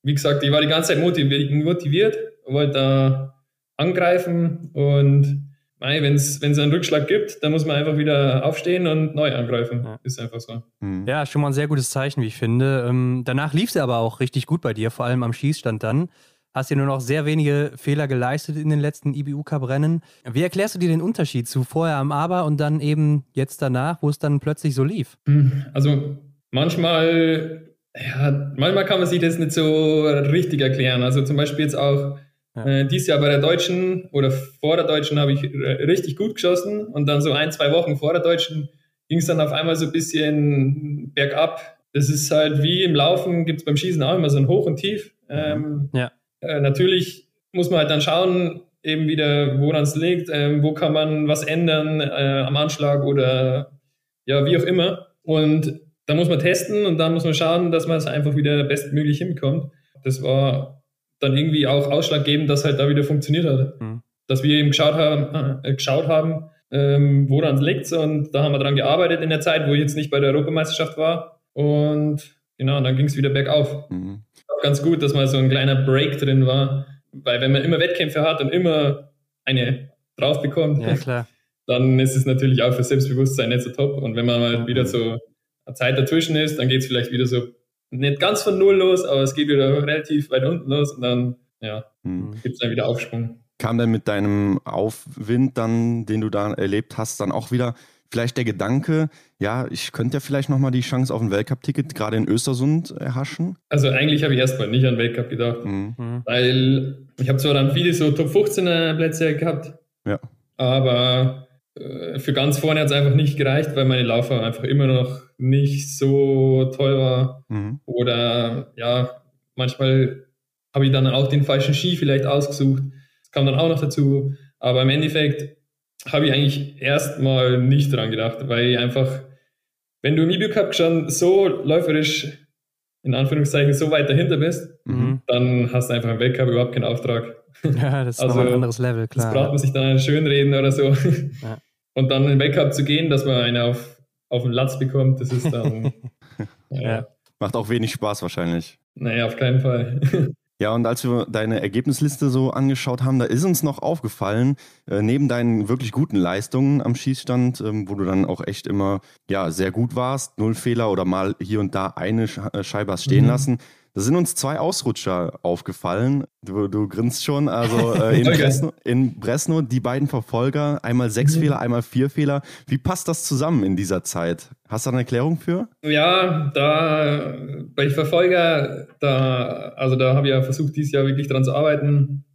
wie gesagt, ich war die ganze Zeit motiviert, motiviert wollte da angreifen und wenn es einen Rückschlag gibt, dann muss man einfach wieder aufstehen und neu angreifen. Ja. Ist einfach so. Mhm. Ja, schon mal ein sehr gutes Zeichen, wie ich finde. Ähm, danach lief es aber auch richtig gut bei dir, vor allem am Schießstand dann. hast ja nur noch sehr wenige Fehler geleistet in den letzten IBU-Cup-Rennen. Wie erklärst du dir den Unterschied zu vorher am Aber und dann eben jetzt danach, wo es dann plötzlich so lief? Hm, also manchmal, ja, manchmal kann man sich das nicht so richtig erklären. Also zum Beispiel jetzt auch ja. äh, dieses Jahr bei der Deutschen oder vor der Deutschen habe ich richtig gut geschossen und dann so ein, zwei Wochen vor der Deutschen ging es dann auf einmal so ein bisschen bergab. Das ist halt wie im Laufen, gibt es beim Schießen auch immer so ein Hoch und Tief. Ähm, ja. Äh, natürlich muss man halt dann schauen, eben wieder, woran es liegt, ähm, wo kann man was ändern äh, am Anschlag oder ja, wie auch immer. Und da muss man testen und dann muss man schauen, dass man es einfach wieder bestmöglich hinbekommt. Das war dann irgendwie auch ausschlaggebend, dass halt da wieder funktioniert hat. Mhm. Dass wir eben geschaut haben, äh, geschaut haben ähm, woran es liegt. Und da haben wir dran gearbeitet in der Zeit, wo ich jetzt nicht bei der Europameisterschaft war. Und genau, dann ging es wieder bergauf. Mhm. Ganz gut, dass mal so ein kleiner Break drin war. Weil wenn man immer Wettkämpfe hat und immer eine drauf bekommt, ja, dann ist es natürlich auch für Selbstbewusstsein nicht so top. Und wenn man mal mhm. wieder so eine Zeit dazwischen ist, dann geht es vielleicht wieder so nicht ganz von null los, aber es geht wieder relativ weit unten los und dann ja, mhm. gibt es dann wieder Aufschwung kam denn mit deinem Aufwind dann, den du da erlebt hast, dann auch wieder vielleicht der Gedanke, ja, ich könnte ja vielleicht nochmal die Chance auf ein Weltcup-Ticket gerade in Östersund erhaschen? Also eigentlich habe ich erstmal nicht an Weltcup gedacht, mhm. weil ich habe zwar dann viele so Top 15er Plätze gehabt, ja. aber für ganz vorne hat es einfach nicht gereicht, weil meine Laufer einfach immer noch nicht so toll war. Mhm. Oder ja, manchmal habe ich dann auch den falschen Ski vielleicht ausgesucht kam dann auch noch dazu. Aber im Endeffekt habe ich eigentlich erstmal nicht dran gedacht, weil ich einfach, wenn du im EBU Cup schon so läuferisch, in Anführungszeichen, so weit dahinter bist, mhm. dann hast du einfach im Weltcup überhaupt keinen Auftrag. Ja, das ist also, ein anderes Level, klar. Das braucht man sich dann schönreden oder so. Ja. Und dann im Weltcup zu gehen, dass man eine auf, auf den Latz bekommt, das ist dann. ja. ja. Macht auch wenig Spaß wahrscheinlich. Naja, auf keinen Fall. Ja, und als wir deine Ergebnisliste so angeschaut haben, da ist uns noch aufgefallen, äh, neben deinen wirklich guten Leistungen am Schießstand, ähm, wo du dann auch echt immer ja sehr gut warst, null Fehler oder mal hier und da eine äh, Scheibe hast stehen mhm. lassen, da sind uns zwei Ausrutscher aufgefallen. Du, du grinst schon. Also äh, in, Bresno, in, Bresno, die beiden Verfolger, einmal sechs mhm. Fehler, einmal vier Fehler. Wie passt das zusammen in dieser Zeit? Hast du eine Erklärung für? Ja, da bei Verfolger, da, also da habe ich ja versucht, dieses Jahr wirklich dran zu arbeiten.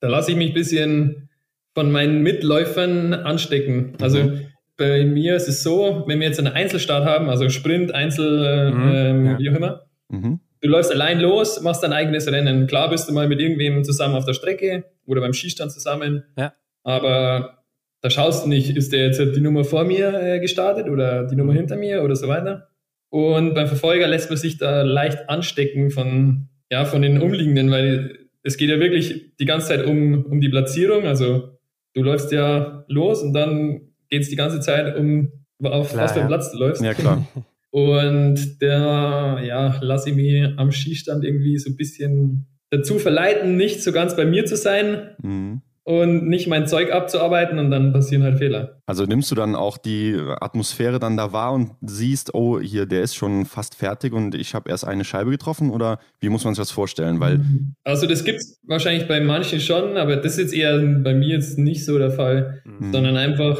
Da lasse ich mich ein bisschen von meinen Mitläufern anstecken. Also mhm. bei mir ist es so, wenn wir jetzt einen Einzelstart haben, also Sprint, Einzel, äh, mhm. ähm, ja. wie auch immer, mhm du läufst allein los, machst dein eigenes Rennen. Klar bist du mal mit irgendwem zusammen auf der Strecke oder beim Skistand zusammen. Ja. Aber da schaust du nicht, ist der jetzt die Nummer vor mir äh, gestartet oder die Nummer hinter mir oder so weiter. Und beim Verfolger lässt man sich da leicht anstecken von, ja, von den Umliegenden, weil es geht ja wirklich die ganze Zeit um, um die Platzierung. Also du läufst ja los und dann geht es die ganze Zeit um, auf klar, was für einen ja. Platz du läufst. Ja, klar. Und der, ja, lasse ich mich am Skistand irgendwie so ein bisschen dazu verleiten, nicht so ganz bei mir zu sein mhm. und nicht mein Zeug abzuarbeiten und dann passieren halt Fehler. Also nimmst du dann auch die Atmosphäre dann da wahr und siehst, oh, hier, der ist schon fast fertig und ich habe erst eine Scheibe getroffen oder wie muss man sich das vorstellen? Weil also das gibt es wahrscheinlich bei manchen schon, aber das ist jetzt eher bei mir jetzt nicht so der Fall, mhm. sondern einfach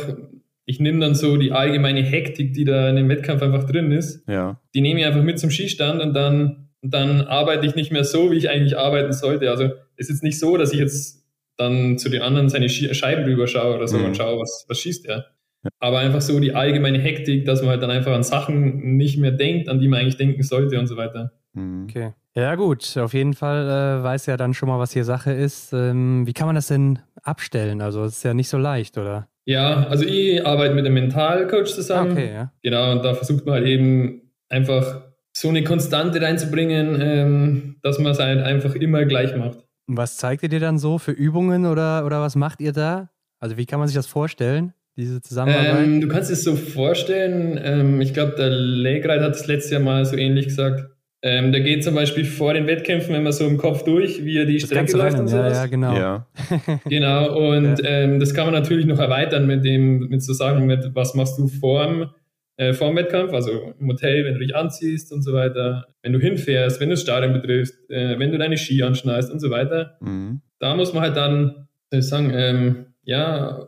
ich nehme dann so die allgemeine Hektik, die da in dem Wettkampf einfach drin ist. Ja. Die nehme ich einfach mit zum Skistand und dann, dann arbeite ich nicht mehr so, wie ich eigentlich arbeiten sollte. Also ist jetzt nicht so, dass ich jetzt dann zu den anderen seine Scheiben rüber schaue oder so mhm. und schaue, was, was schießt er. Ja. Aber einfach so die allgemeine Hektik, dass man halt dann einfach an Sachen nicht mehr denkt, an die man eigentlich denken sollte und so weiter. Mhm. Okay. Ja, gut. Auf jeden Fall äh, weiß ja dann schon mal, was hier Sache ist. Ähm, wie kann man das denn abstellen? Also, es ist ja nicht so leicht, oder? Ja, also ich arbeite mit einem Mentalcoach zusammen. Okay, ja. Genau, und da versucht man halt eben einfach so eine Konstante reinzubringen, ähm, dass man es halt einfach immer gleich macht. Und was zeigt ihr dir dann so für Übungen oder, oder was macht ihr da? Also wie kann man sich das vorstellen, diese Zusammenarbeit? Ähm, du kannst es so vorstellen, ähm, ich glaube, der Legreit hat es letztes Jahr mal so ähnlich gesagt. Ähm, der geht zum Beispiel vor den Wettkämpfen immer so im Kopf durch, wie er die das Strecke läuft und sowas. Ja, ja, genau. Ja. genau, und ja. ähm, das kann man natürlich noch erweitern mit dem, mit so Sachen, mit was machst du vorm äh, vor dem Wettkampf, also im Hotel, wenn du dich anziehst und so weiter, wenn du hinfährst, wenn du das Stadion betriffst, äh, wenn du deine Ski anschneidest und so weiter. Mhm. Da muss man halt dann, soll ich sagen, ähm, ja,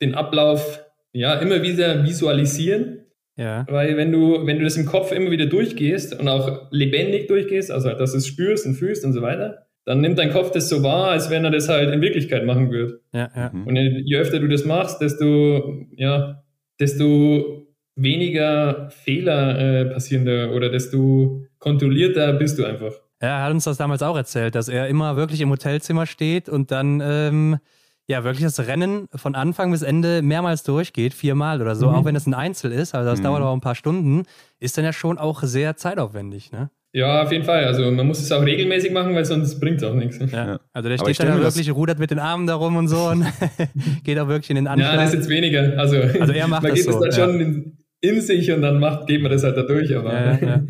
den Ablauf ja immer wieder visualisieren. Ja. Weil wenn du, wenn du das im Kopf immer wieder durchgehst und auch lebendig durchgehst, also dass du es spürst und fühlst und so weiter, dann nimmt dein Kopf das so wahr, als wenn er das halt in Wirklichkeit machen würde. Ja, ja. Mhm. Und je öfter du das machst, desto, ja, desto weniger Fehler äh, passieren da oder desto kontrollierter bist du einfach. Ja, er hat uns das damals auch erzählt, dass er immer wirklich im Hotelzimmer steht und dann ähm, ja wirklich das Rennen von Anfang bis Ende mehrmals durchgeht, viermal oder so, mhm. auch wenn es ein Einzel ist, also das mhm. dauert aber ein paar Stunden, ist dann ja schon auch sehr zeitaufwendig, ne? Ja, auf jeden Fall. Also man muss es auch regelmäßig machen, weil sonst bringt es auch nichts. Ja. Also der steht dann wirklich, rudert mit den Armen da rum und so und geht auch wirklich in den Anschlag. Ja, das ist jetzt weniger. Also, also er macht man das geht so, es dann ja. schon in, in, sich und dann macht, geht man das halt da durch. Aber ja,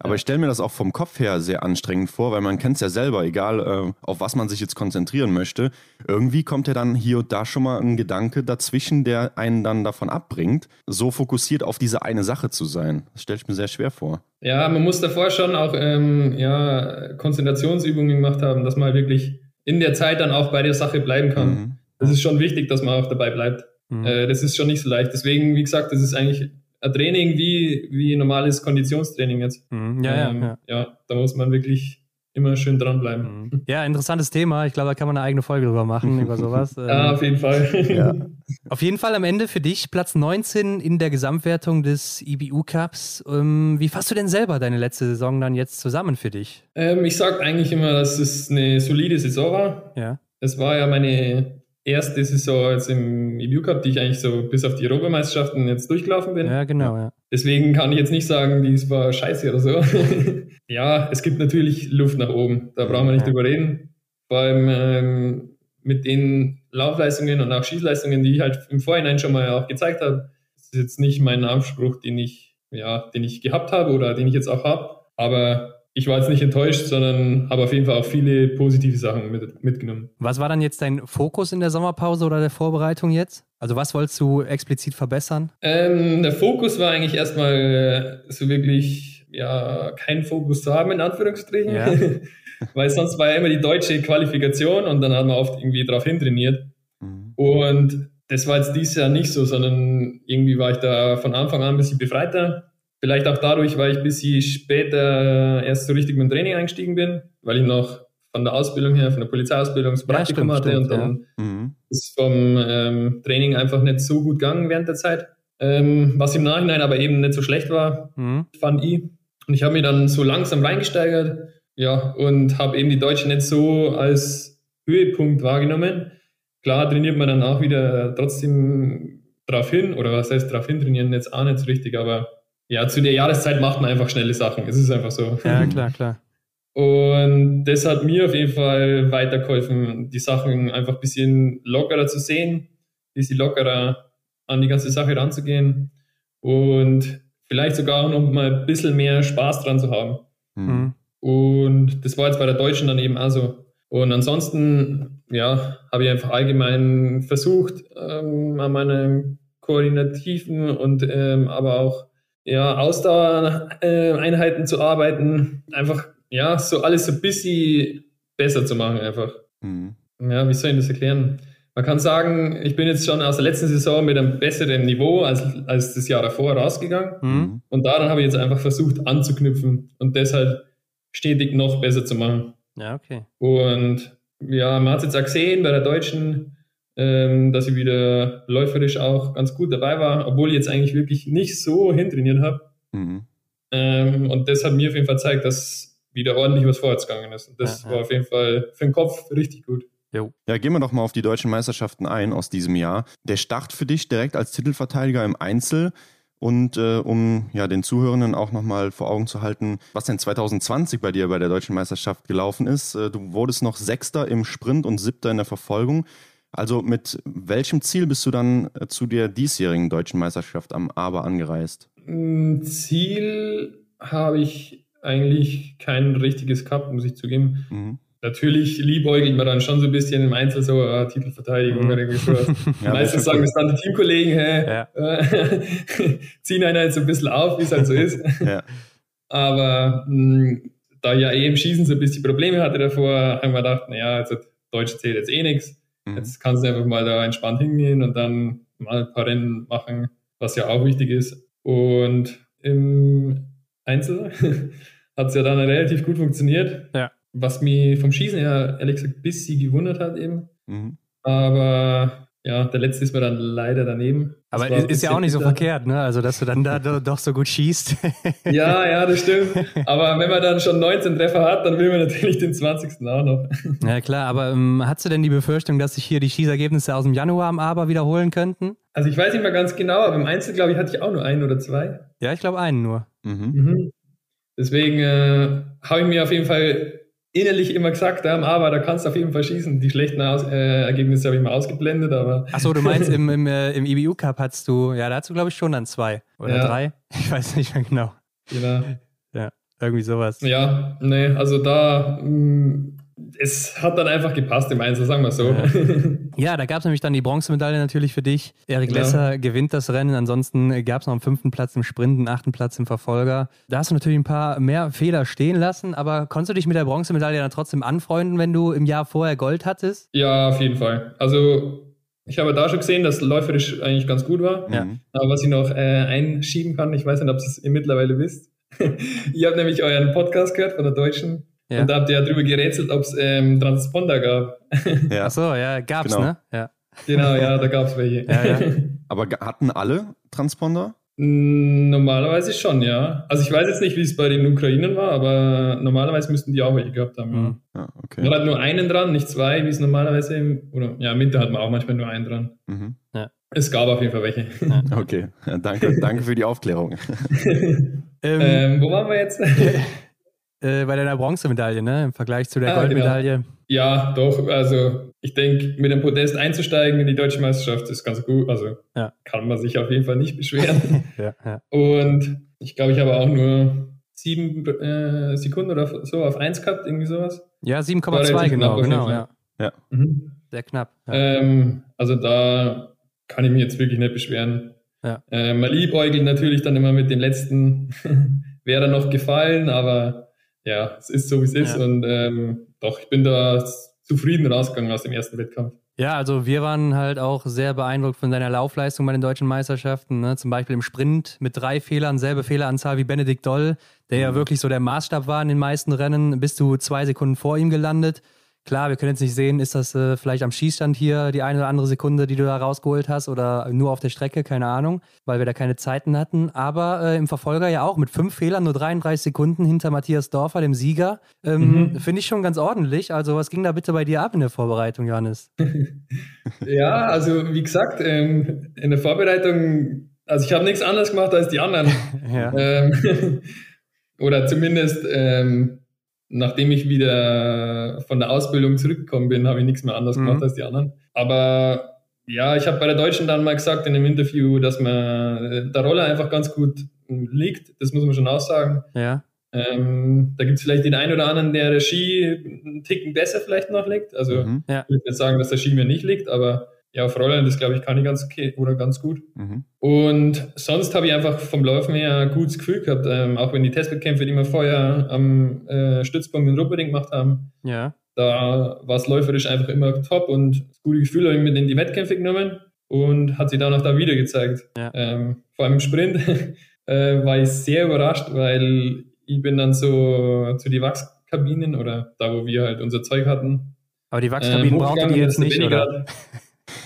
aber ich stelle mir das auch vom Kopf her sehr anstrengend vor, weil man kennt es ja selber, egal äh, auf was man sich jetzt konzentrieren möchte. Irgendwie kommt ja dann hier und da schon mal ein Gedanke dazwischen, der einen dann davon abbringt, so fokussiert auf diese eine Sache zu sein. Das stelle ich mir sehr schwer vor. Ja, man muss davor schon auch ähm, ja, Konzentrationsübungen gemacht haben, dass man wirklich in der Zeit dann auch bei der Sache bleiben kann. Mhm. Das ist schon wichtig, dass man auch dabei bleibt. Mhm. Äh, das ist schon nicht so leicht. Deswegen, wie gesagt, das ist eigentlich ein Training wie, wie normales Konditionstraining jetzt. Mhm, ja, ähm, ja, ja. da muss man wirklich immer schön dranbleiben. Mhm. Ja, interessantes Thema. Ich glaube, da kann man eine eigene Folge drüber machen, über sowas. ja, auf jeden Fall. ja. Auf jeden Fall am Ende für dich Platz 19 in der Gesamtwertung des IBU Cups. Ähm, wie fasst du denn selber deine letzte Saison dann jetzt zusammen für dich? Ähm, ich sage eigentlich immer, dass es eine solide Saison war. Ja. Es war ja meine erste Saison jetzt im EBU Cup, die ich eigentlich so bis auf die Europameisterschaften jetzt durchgelaufen bin. Ja, genau, ja. Deswegen kann ich jetzt nicht sagen, dies war scheiße oder so. ja, es gibt natürlich Luft nach oben. Da brauchen wir nicht ja. drüber reden. Vor allem ähm, mit den Laufleistungen und auch Schießleistungen, die ich halt im Vorhinein schon mal auch gezeigt habe. Das ist jetzt nicht mein Anspruch, den ich, ja, den ich gehabt habe oder den ich jetzt auch habe. Aber ich war jetzt nicht enttäuscht, sondern habe auf jeden Fall auch viele positive Sachen mit, mitgenommen. Was war dann jetzt dein Fokus in der Sommerpause oder der Vorbereitung jetzt? Also was wolltest du explizit verbessern? Ähm, der Fokus war eigentlich erstmal so wirklich, ja, keinen Fokus zu haben, in Anführungsstrichen. Ja. Weil sonst war ja immer die deutsche Qualifikation und dann hat man oft irgendwie darauf hintrainiert. Mhm. Und das war jetzt dieses Jahr nicht so, sondern irgendwie war ich da von Anfang an ein bisschen befreiter Vielleicht auch dadurch, weil ich ein bisschen später erst so richtig mit dem Training eingestiegen bin, weil ich noch von der Ausbildung her, von der Polizeiausbildung das Praktikum ja, stimmt, hatte stimmt, und dann ja. Mhm. ist vom ähm, Training einfach nicht so gut gegangen während der Zeit. Ähm, was im Nachhinein aber eben nicht so schlecht war, mhm. fand ich. Und ich habe mich dann so langsam reingesteigert, ja, und habe eben die Deutsche nicht so als Höhepunkt wahrgenommen. Klar trainiert man dann auch wieder trotzdem drauf hin, oder was heißt drauf hin trainieren, jetzt auch nicht so richtig, aber ja, zu der Jahreszeit macht man einfach schnelle Sachen. Es ist einfach so. Ja, klar, klar. Und das hat mir auf jeden Fall weitergeholfen, die Sachen einfach ein bisschen lockerer zu sehen, ein bisschen lockerer an die ganze Sache ranzugehen und vielleicht sogar auch noch mal ein bisschen mehr Spaß dran zu haben. Mhm. Und das war jetzt bei der Deutschen dann eben auch so. Und ansonsten, ja, habe ich einfach allgemein versucht, ähm, an meinen koordinativen und ähm, aber auch ja, Ausdauereinheiten zu arbeiten, einfach, ja, so alles so ein bisschen besser zu machen einfach. Mhm. Ja, wie soll ich das erklären? Man kann sagen, ich bin jetzt schon aus der letzten Saison mit einem besseren Niveau als, als das Jahr davor rausgegangen. Mhm. Und daran habe ich jetzt einfach versucht anzuknüpfen und deshalb stetig noch besser zu machen. Ja, okay. Und ja, man hat es jetzt auch gesehen bei der Deutschen, ähm, dass ich wieder läuferisch auch ganz gut dabei war, obwohl ich jetzt eigentlich wirklich nicht so hintrainiert habe. Mhm. Ähm, und das hat mir auf jeden Fall gezeigt, dass wieder ordentlich was vorwärts gegangen ist. Und das ja, war auf jeden Fall für den Kopf richtig gut. Jo. Ja, gehen wir doch mal auf die deutschen Meisterschaften ein aus diesem Jahr. Der Start für dich direkt als Titelverteidiger im Einzel. Und äh, um ja den Zuhörenden auch nochmal vor Augen zu halten, was denn 2020 bei dir bei der deutschen Meisterschaft gelaufen ist. Äh, du wurdest noch Sechster im Sprint und Siebter in der Verfolgung. Also mit welchem Ziel bist du dann äh, zu der diesjährigen deutschen Meisterschaft am Aber angereist? Mm, Ziel habe ich eigentlich kein richtiges gehabt, muss ich zugeben. Mhm. natürlich liebäugelt man dann schon so ein bisschen im Einzel so äh, Titelverteidigung mhm. oder irgendwie sowas. ja, Meistens sagen das dann die Teamkollegen, hä, ja. äh, ziehen einen halt so ein bisschen auf, wie es halt so ist. ja. Aber mh, da ich ja eh im Schießen so ein bisschen Probleme hatte davor, haben wir gedacht, naja, also Deutsch zählt jetzt eh nichts. Mhm. Jetzt kannst du einfach mal da entspannt hingehen und dann mal ein paar Rennen machen, was ja auch wichtig ist. Und im Einzel hat es ja dann relativ gut funktioniert. Ja. Was mich vom Schießen her ehrlich gesagt ein bisschen gewundert hat eben. Mhm. Aber ja, der letzte ist mir dann leider daneben. Aber ist ja auch nicht so verkehrt, ne? Also, dass du dann da doch so gut schießt. ja, ja, das stimmt. Aber wenn man dann schon 19 Treffer hat, dann will man natürlich den 20. auch noch. Ja, klar. Aber ähm, hast du denn die Befürchtung, dass sich hier die Schießergebnisse aus dem Januar am Aber wiederholen könnten? Also, ich weiß nicht mehr ganz genau, aber im Einzel, glaube ich, hatte ich auch nur einen oder zwei. Ja, ich glaube einen nur. Mhm. Mhm. Deswegen äh, habe ich mir auf jeden Fall innerlich immer gesagt haben, aber da kannst du auf jeden Fall schießen. Die schlechten Aus äh, Ergebnisse habe ich mal ausgeblendet, aber. Achso, du meinst, im, im, äh, im IBU Cup hattest du, ja, da hast du, glaube ich, schon dann zwei oder ja. drei. Ich weiß nicht mehr genau. Genau. Ja, irgendwie sowas. Ja, nee, also da mh, mm, es hat dann einfach gepasst im Einzel, sagen wir so. Ja, da gab es nämlich dann die Bronzemedaille natürlich für dich. Erik ja. Lesser gewinnt das Rennen. Ansonsten gab es noch einen fünften Platz im Sprint, einen achten Platz im Verfolger. Da hast du natürlich ein paar mehr Fehler stehen lassen, aber konntest du dich mit der Bronzemedaille dann trotzdem anfreunden, wenn du im Jahr vorher Gold hattest? Ja, auf jeden Fall. Also ich habe da schon gesehen, dass läuferisch eigentlich ganz gut war. Ja. Aber was ich noch äh, einschieben kann, ich weiß nicht, ob ihr es mittlerweile wisst. ich habe nämlich euren Podcast gehört von der Deutschen ja. Und da habt ihr ja drüber gerätselt, ob es ähm, Transponder gab. Ja. Ach so, ja, gab's, genau. ne? Ja. Genau, ja, da gab es welche. Ja, ja. Aber hatten alle Transponder? Normalerweise schon, ja. Also ich weiß jetzt nicht, wie es bei den Ukrainern war, aber normalerweise müssten die auch welche gehabt haben. Mhm. Ja. okay. Man hat nur einen dran, nicht zwei, wie es normalerweise im, oder ja, im Winter hat man auch manchmal nur einen dran. Mhm. Ja. Es gab auf jeden Fall welche. Okay, ja, danke, danke für die Aufklärung. ähm, ähm, wo waren wir jetzt? Äh, bei deiner Bronzemedaille, ne? Im Vergleich zu der ah, Goldmedaille. Genau. Ja, doch. Also ich denke, mit dem Podest einzusteigen in die deutsche Meisterschaft ist ganz gut. Also ja. kann man sich auf jeden Fall nicht beschweren. ja, ja. Und ich glaube, ich habe auch nur sieben äh, Sekunden oder so auf eins gehabt, irgendwie sowas. Ja, 7,2 genau, genau, ja. ja. Mhm. Sehr knapp. Ähm, also da kann ich mich jetzt wirklich nicht beschweren. Ja. Äh, man liebäugelt natürlich dann immer mit dem letzten, wäre noch gefallen, aber ja, es ist so, wie es ist. Ja. Und ähm, doch, ich bin da zufrieden rausgegangen aus dem ersten Wettkampf. Ja, also wir waren halt auch sehr beeindruckt von deiner Laufleistung bei den deutschen Meisterschaften. Ne? Zum Beispiel im Sprint mit drei Fehlern, selbe Fehleranzahl wie Benedikt Doll, der mhm. ja wirklich so der Maßstab war in den meisten Rennen, bist du zwei Sekunden vor ihm gelandet. Klar, wir können jetzt nicht sehen, ist das äh, vielleicht am Schießstand hier die eine oder andere Sekunde, die du da rausgeholt hast oder nur auf der Strecke, keine Ahnung, weil wir da keine Zeiten hatten. Aber äh, im Verfolger ja auch mit fünf Fehlern nur 33 Sekunden hinter Matthias Dorfer, dem Sieger. Ähm, mhm. Finde ich schon ganz ordentlich. Also, was ging da bitte bei dir ab in der Vorbereitung, Johannes? ja, also wie gesagt, ähm, in der Vorbereitung, also ich habe nichts anderes gemacht als die anderen. ja. ähm, oder zumindest ähm, nachdem ich wieder von der Ausbildung zurückgekommen bin, habe ich nichts mehr anders mhm. gemacht als die anderen. Aber ja, ich habe bei der Deutschen dann mal gesagt in einem Interview, dass man der Roller einfach ganz gut liegt. Das muss man schon aussagen. Ja. Ähm, da gibt es vielleicht den einen oder anderen, der der Ski einen Ticken besser vielleicht noch liegt. Also mhm. ja. ich würde nicht sagen, dass der Ski mir nicht liegt, aber ja, auf Rollern, das glaube ich, kann ich ganz okay oder ganz gut. Mhm. Und sonst habe ich einfach vom Laufen her ein gutes Gefühl gehabt, ähm, auch wenn die Testwettkämpfe, die wir vorher am äh, Stützpunkt in Rupperding gemacht haben, ja. da war es läuferisch einfach immer top und das gute Gefühl habe ich mit in die Wettkämpfe genommen und hat sich dann auch da wieder gezeigt. Ja. Ähm, vor allem im Sprint äh, war ich sehr überrascht, weil ich bin dann so zu die Wachskabinen oder da, wo wir halt unser Zeug hatten. Aber die Wachskabinen äh, brauchten die jetzt nicht, oder?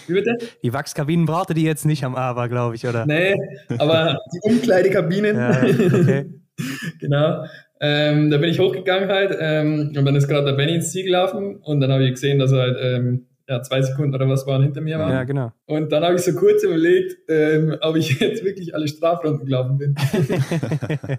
Wie bitte? Die Wachskabinen brauchte die jetzt nicht am AWA, glaube ich, oder? Nee, aber die Umkleidekabinen. Ja, okay. genau. Ähm, da bin ich hochgegangen halt ähm, und dann ist gerade der Benny ins Ziel gelaufen und dann habe ich gesehen, dass er halt ähm, ja, zwei Sekunden oder was waren hinter mir waren. Ja, genau. Und dann habe ich so kurz überlegt, ähm, ob ich jetzt wirklich alle Strafrunden gelaufen bin.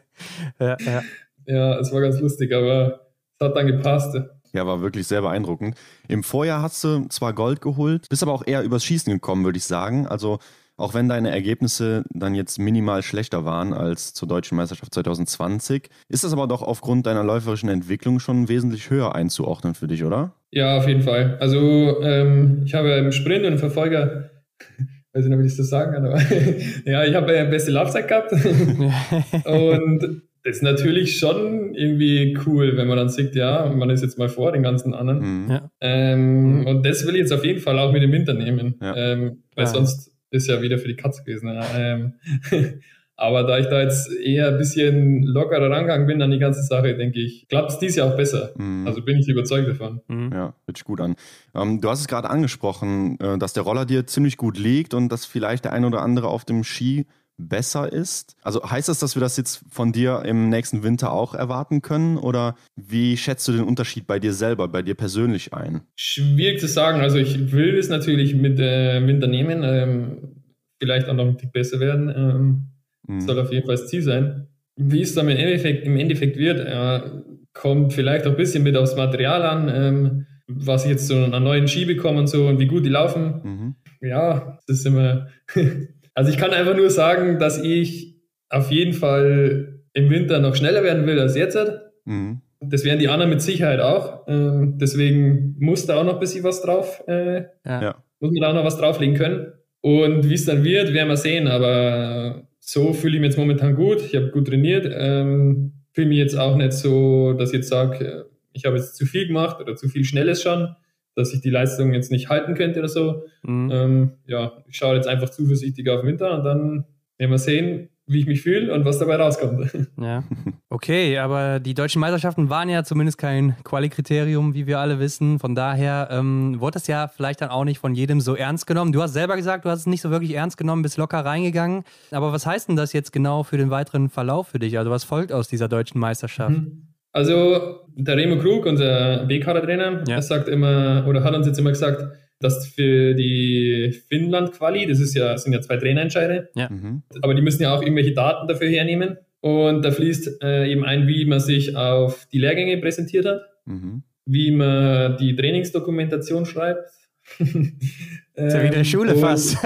ja, ja. ja, es war ganz lustig, aber es hat dann gepasst. Ja, war wirklich sehr beeindruckend. Im Vorjahr hast du zwar Gold geholt, bist aber auch eher übers Schießen gekommen, würde ich sagen. Also auch wenn deine Ergebnisse dann jetzt minimal schlechter waren als zur deutschen Meisterschaft 2020, ist das aber doch aufgrund deiner läuferischen Entwicklung schon wesentlich höher einzuordnen für dich, oder? Ja, auf jeden Fall. Also ähm, ich habe im Sprint und im Verfolger, weiß ich nicht, wie ich das sagen kann, aber ja, ich habe ja beste Laufzeit gehabt. und das ist natürlich schon irgendwie cool, wenn man dann sieht, ja, man ist jetzt mal vor den ganzen anderen. Mhm. Ja. Ähm, mhm. Und das will ich jetzt auf jeden Fall auch mit dem Winter nehmen, ja. ähm, weil ja. sonst ist ja wieder für die Katze gewesen. Ähm, aber da ich da jetzt eher ein bisschen lockerer rangegangen bin an die ganze Sache, denke ich, klappt es dieses Jahr auch besser. Mhm. Also bin ich überzeugt davon. Mhm. Ja, hört sich gut an. Ähm, du hast es gerade angesprochen, äh, dass der Roller dir ziemlich gut liegt und dass vielleicht der ein oder andere auf dem Ski besser ist. Also heißt das, dass wir das jetzt von dir im nächsten Winter auch erwarten können? Oder wie schätzt du den Unterschied bei dir selber, bei dir persönlich ein? Schwierig zu sagen. Also ich will es natürlich mit äh, Winter nehmen. Ähm, vielleicht auch noch ein Tick besser werden. Ähm, mhm. Soll auf jeden Fall das Ziel sein. Wie es dann im Endeffekt, im Endeffekt wird, äh, kommt vielleicht auch ein bisschen mit aufs Material an, ähm, was ich jetzt so an neuen Ski bekomme und so und wie gut die laufen. Mhm. Ja, das ist immer Also ich kann einfach nur sagen, dass ich auf jeden Fall im Winter noch schneller werden will als jetzt. Mhm. Das werden die anderen mit Sicherheit auch. Ähm, deswegen muss da auch noch ein bisschen was drauf, äh, ja. muss man da auch noch was drauflegen können. Und wie es dann wird, werden wir sehen. Aber so fühle ich mich jetzt momentan gut. Ich habe gut trainiert. Ähm, fühle mich jetzt auch nicht so, dass ich jetzt sage, äh, ich habe jetzt zu viel gemacht oder zu viel Schnelles schon dass ich die Leistung jetzt nicht halten könnte oder so. Mhm. Ähm, ja, ich schaue jetzt einfach zuversichtlich auf den Winter und dann werden wir sehen, wie ich mich fühle und was dabei rauskommt. Ja, okay, aber die deutschen Meisterschaften waren ja zumindest kein Quali-Kriterium, wie wir alle wissen. Von daher ähm, wurde das ja vielleicht dann auch nicht von jedem so ernst genommen. Du hast selber gesagt, du hast es nicht so wirklich ernst genommen, bist locker reingegangen. Aber was heißt denn das jetzt genau für den weiteren Verlauf für dich? Also was folgt aus dieser deutschen Meisterschaft? Mhm. Also der Remo Krug, unser B-Kader-Trainer, ja. sagt immer, oder hat uns jetzt immer gesagt, dass für die Finnland-Quali, das ist ja, sind ja zwei Trainerentscheide, ja. Mhm. aber die müssen ja auch irgendwelche Daten dafür hernehmen. Und da fließt äh, eben ein, wie man sich auf die Lehrgänge präsentiert hat, mhm. wie man die Trainingsdokumentation schreibt. ist ja wieder Schule fast.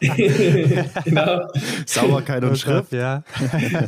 genau. Sauberkeit und Schrift. Ja.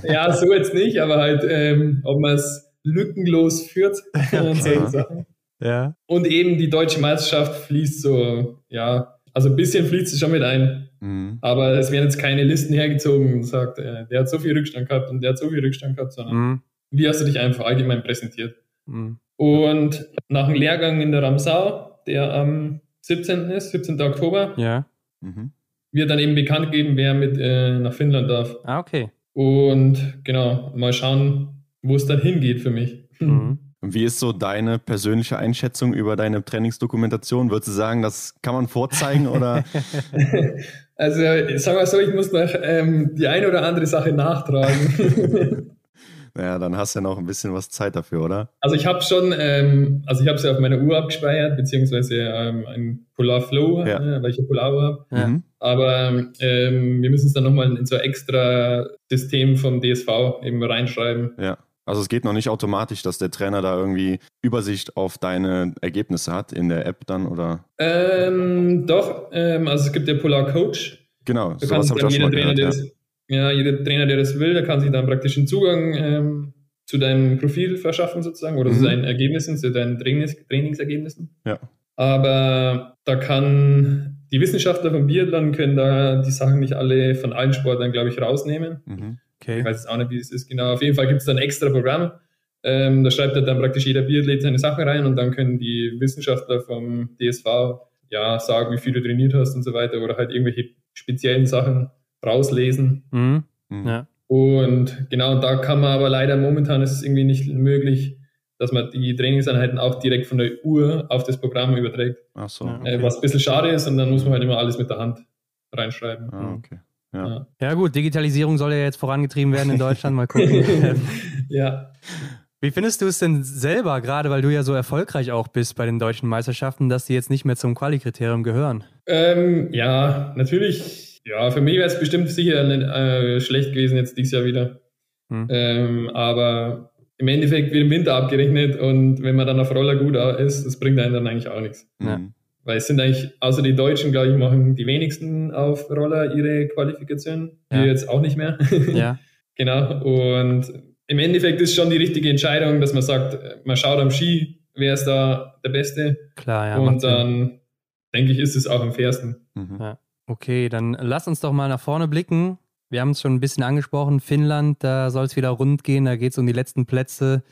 ja, so jetzt nicht, aber halt, ähm, ob man es lückenlos führt und solche Sachen. Ja. Und eben die deutsche Meisterschaft fließt so, ja, also ein bisschen fließt es schon mit ein. Mhm. Aber es werden jetzt keine Listen hergezogen und sagt, äh, der hat so viel Rückstand gehabt und der hat so viel Rückstand gehabt, sondern mhm. wie hast du dich einfach allgemein präsentiert? Mhm. Und nach dem Lehrgang in der Ramsau, der am 17. ist, 17. Oktober, ja. Mhm. wird dann eben bekannt gegeben, wer mit äh, nach Finnland darf. Ah, okay. Und genau, mal schauen, wo es dann hingeht für mich. Mhm. Wie ist so deine persönliche Einschätzung über deine Trainingsdokumentation? Würdest du sagen, das kann man vorzeigen oder? also, sag mal so, ich muss noch ähm, die eine oder andere Sache nachtragen. naja, dann hast du ja noch ein bisschen was Zeit dafür, oder? Also ich habe schon, ähm, also ich habe es ja auf meiner Uhr abgespeichert, beziehungsweise ähm, ein Polar Flow, ja. äh, weil ich ja Polar Uhr habe. Ja. Mhm. Aber ähm, wir müssen es dann nochmal in so ein extra System vom DSV eben reinschreiben. Ja. Also es geht noch nicht automatisch, dass der Trainer da irgendwie Übersicht auf deine Ergebnisse hat in der App dann, oder? Ähm, doch, ähm, also es gibt ja Polar Coach. Genau, da sowas habe ich auch schon mal Trainer, gehört, ja. Das, ja. jeder Trainer, der das will, der kann sich dann praktisch einen Zugang ähm, zu deinem Profil verschaffen sozusagen oder mhm. zu deinen Ergebnissen, zu deinen Trainings, Trainingsergebnissen. Ja. Aber da kann die Wissenschaftler vom Biathlon können da die Sachen nicht alle von allen Sportlern, glaube ich, rausnehmen. Mhm. Okay. Ich weiß jetzt auch nicht, wie es ist genau. Auf jeden Fall gibt es da ein extra Programm. Ähm, da schreibt dann praktisch jeder Biathlet seine Sachen rein und dann können die Wissenschaftler vom DSV ja sagen, wie viel du trainiert hast und so weiter oder halt irgendwelche speziellen Sachen rauslesen. Mhm. Mhm. Ja. Und genau da kann man aber leider momentan ist es irgendwie nicht möglich, dass man die Trainingseinheiten auch direkt von der Uhr auf das Programm überträgt. Ach so. Okay. Äh, was ein bisschen schade ist und dann muss man halt immer alles mit der Hand reinschreiben. Ah, okay. Ja. ja, gut, Digitalisierung soll ja jetzt vorangetrieben werden in Deutschland. Mal gucken. ja. Wie findest du es denn selber, gerade weil du ja so erfolgreich auch bist bei den deutschen Meisterschaften, dass die jetzt nicht mehr zum Quali-Kriterium gehören? Ähm, ja, natürlich. Ja, für mich wäre es bestimmt sicher nicht, äh, schlecht gewesen jetzt dieses Jahr wieder. Hm. Ähm, aber im Endeffekt wird im Winter abgerechnet und wenn man dann auf Roller gut ist, das bringt einen dann eigentlich auch nichts. Ja. Weil es sind eigentlich, außer die Deutschen, glaube ich, machen die wenigsten auf Roller ihre Qualifikation. Ja. Wir jetzt auch nicht mehr. Ja. genau. Und im Endeffekt ist schon die richtige Entscheidung, dass man sagt, man schaut am Ski, wer ist da der Beste. Klar, ja. Und dann denke ich, ist es auch am fairsten. Mhm. Ja. Okay, dann lass uns doch mal nach vorne blicken. Wir haben es schon ein bisschen angesprochen. Finnland, da soll es wieder rund gehen. Da geht es um die letzten Plätze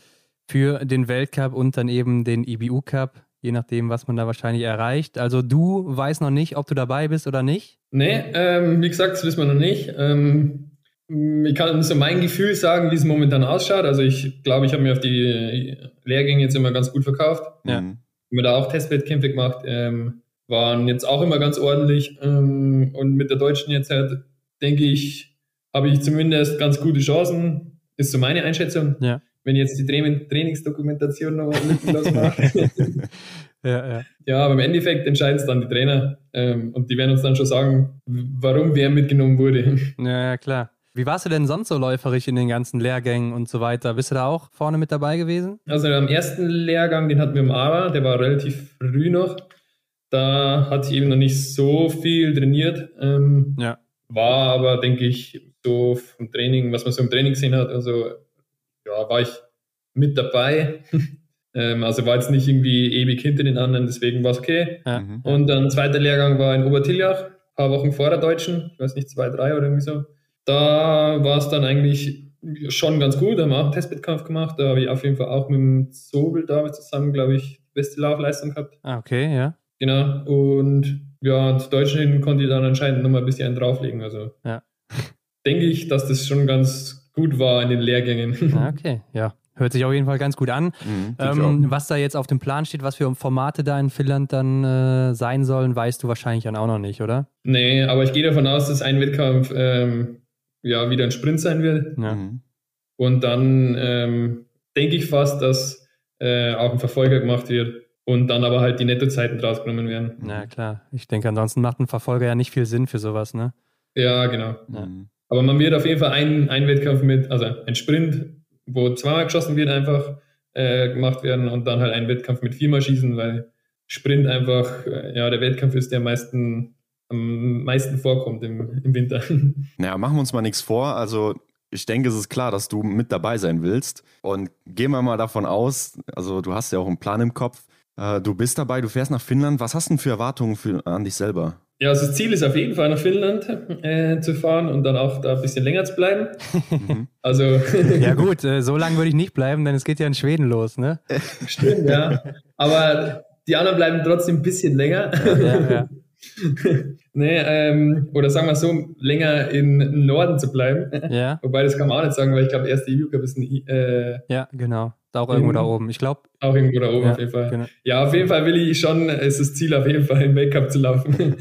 für den Weltcup und dann eben den IBU Cup je nachdem, was man da wahrscheinlich erreicht. Also du weißt noch nicht, ob du dabei bist oder nicht? Nee, ähm, wie gesagt, das wissen wir noch nicht. Ähm, ich kann so mein Gefühl sagen, wie es momentan ausschaut. Also ich glaube, ich habe mir auf die Lehrgänge jetzt immer ganz gut verkauft. Ja. Mhm. Mir da auch Testwettkämpfe gemacht, ähm, waren jetzt auch immer ganz ordentlich. Ähm, und mit der Deutschen jetzt halt, denke ich, habe ich zumindest ganz gute Chancen. Ist so meine Einschätzung. Ja wenn ich jetzt die Trainingsdokumentation noch lückenlos mache. ja, ja. ja, aber im Endeffekt entscheiden es dann die Trainer ähm, und die werden uns dann schon sagen, warum wer mitgenommen wurde. Ja, ja, klar. Wie warst du denn sonst so läuferig in den ganzen Lehrgängen und so weiter? Bist du da auch vorne mit dabei gewesen? Also am ersten Lehrgang, den hatten wir im ARA, der war relativ früh noch. Da hatte ich eben noch nicht so viel trainiert. Ähm, ja. War aber, denke ich, so vom Training, was man so im Training gesehen hat, also ja, war ich mit dabei. ähm, also war jetzt nicht irgendwie ewig hinter den anderen, deswegen war es okay. Ja. Mhm. Und dann zweiter Lehrgang war in Obertiljach, ein paar Wochen vor der Deutschen, ich weiß nicht, zwei, drei oder irgendwie so. Da war es dann eigentlich schon ganz gut, da haben wir auch einen Testwettkampf gemacht, da habe ich auf jeden Fall auch mit dem Zobel da zusammen, glaube ich, die beste Laufleistung gehabt. Ah, okay, ja. Genau, und ja, zu Deutschen konnte ich dann anscheinend nochmal ein bisschen einen drauflegen, also ja. denke ich, dass das schon ganz gut war in den Lehrgängen. Ah, okay, ja. Hört sich auf jeden Fall ganz gut an. Mhm, ähm, was da jetzt auf dem Plan steht, was für Formate da in Finnland dann äh, sein sollen, weißt du wahrscheinlich dann auch noch nicht, oder? Nee, aber ich gehe davon aus, dass ein Wettkampf ähm, ja wieder ein Sprint sein wird. Ja. Mhm. Und dann ähm, denke ich fast, dass äh, auch ein Verfolger gemacht wird und dann aber halt die Nettozeiten draus genommen werden. Ja, klar. Ich denke, ansonsten macht ein Verfolger ja nicht viel Sinn für sowas, ne? Ja, genau. Ja. Mhm. Aber man wird auf jeden Fall einen, einen Wettkampf mit, also ein Sprint, wo zweimal geschossen wird, einfach äh, gemacht werden und dann halt ein Wettkampf mit viermal schießen, weil Sprint einfach äh, ja der Wettkampf ist, der am meisten, am meisten vorkommt im, im Winter. Naja, machen wir uns mal nichts vor. Also ich denke, es ist klar, dass du mit dabei sein willst. Und gehen wir mal davon aus, also du hast ja auch einen Plan im Kopf. Äh, du bist dabei, du fährst nach Finnland. Was hast du denn für Erwartungen für, an dich selber? Ja, also das Ziel ist auf jeden Fall nach Finnland äh, zu fahren und dann auch da ein bisschen länger zu bleiben. Mhm. also ja gut, äh, so lange würde ich nicht bleiben, denn es geht ja in Schweden los, ne? Stimmt, ja. Aber die anderen bleiben trotzdem ein bisschen länger. Ja, ja. nee, ähm, oder sagen wir so, länger im Norden zu bleiben. Ja. Wobei, das kann man auch nicht sagen, weil ich glaube, erst die EU-Cup ist ein... Äh, ja, genau. Da auch irgendwo da oben. Ich glaube. Auch irgendwo da oben ja, auf jeden Fall. Genau. Ja, auf jeden Fall will ich schon, es ist das Ziel, auf jeden Fall im Weltcup zu laufen.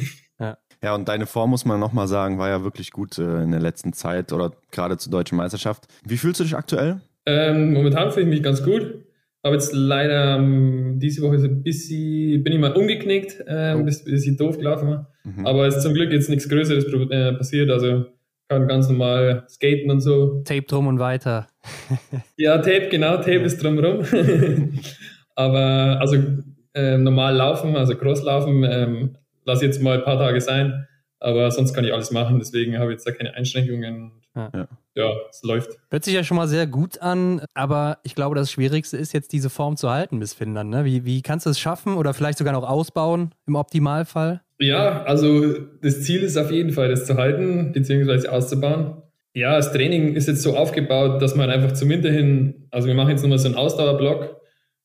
Ja, und deine Form, muss man nochmal sagen, war ja wirklich gut äh, in der letzten Zeit oder gerade zur deutschen Meisterschaft. Wie fühlst du dich aktuell? Ähm, momentan fühle ich mich ganz gut. Aber jetzt leider ähm, diese Woche so ein bisschen, bin ich mal umgeknickt, äh, ein bisschen doof gelaufen. Mhm. Aber es ist zum Glück jetzt nichts Größeres äh, passiert. Also kann ganz normal skaten und so. Tape drum und weiter. ja, Tape, genau, Tape ist drumherum. Aber also äh, normal laufen, also Cross laufen, ähm, lass jetzt mal ein paar Tage sein, aber sonst kann ich alles machen, deswegen habe ich jetzt da keine Einschränkungen. Ja. ja, es läuft. Hört sich ja schon mal sehr gut an, aber ich glaube, das Schwierigste ist jetzt diese Form zu halten bis Finnland. Ne? Wie, wie kannst du es schaffen oder vielleicht sogar noch ausbauen im Optimalfall? Ja, also das Ziel ist auf jeden Fall, das zu halten bzw. auszubauen. Ja, das Training ist jetzt so aufgebaut, dass man einfach zum Winter hin, also wir machen jetzt nochmal so einen Ausdauerblock,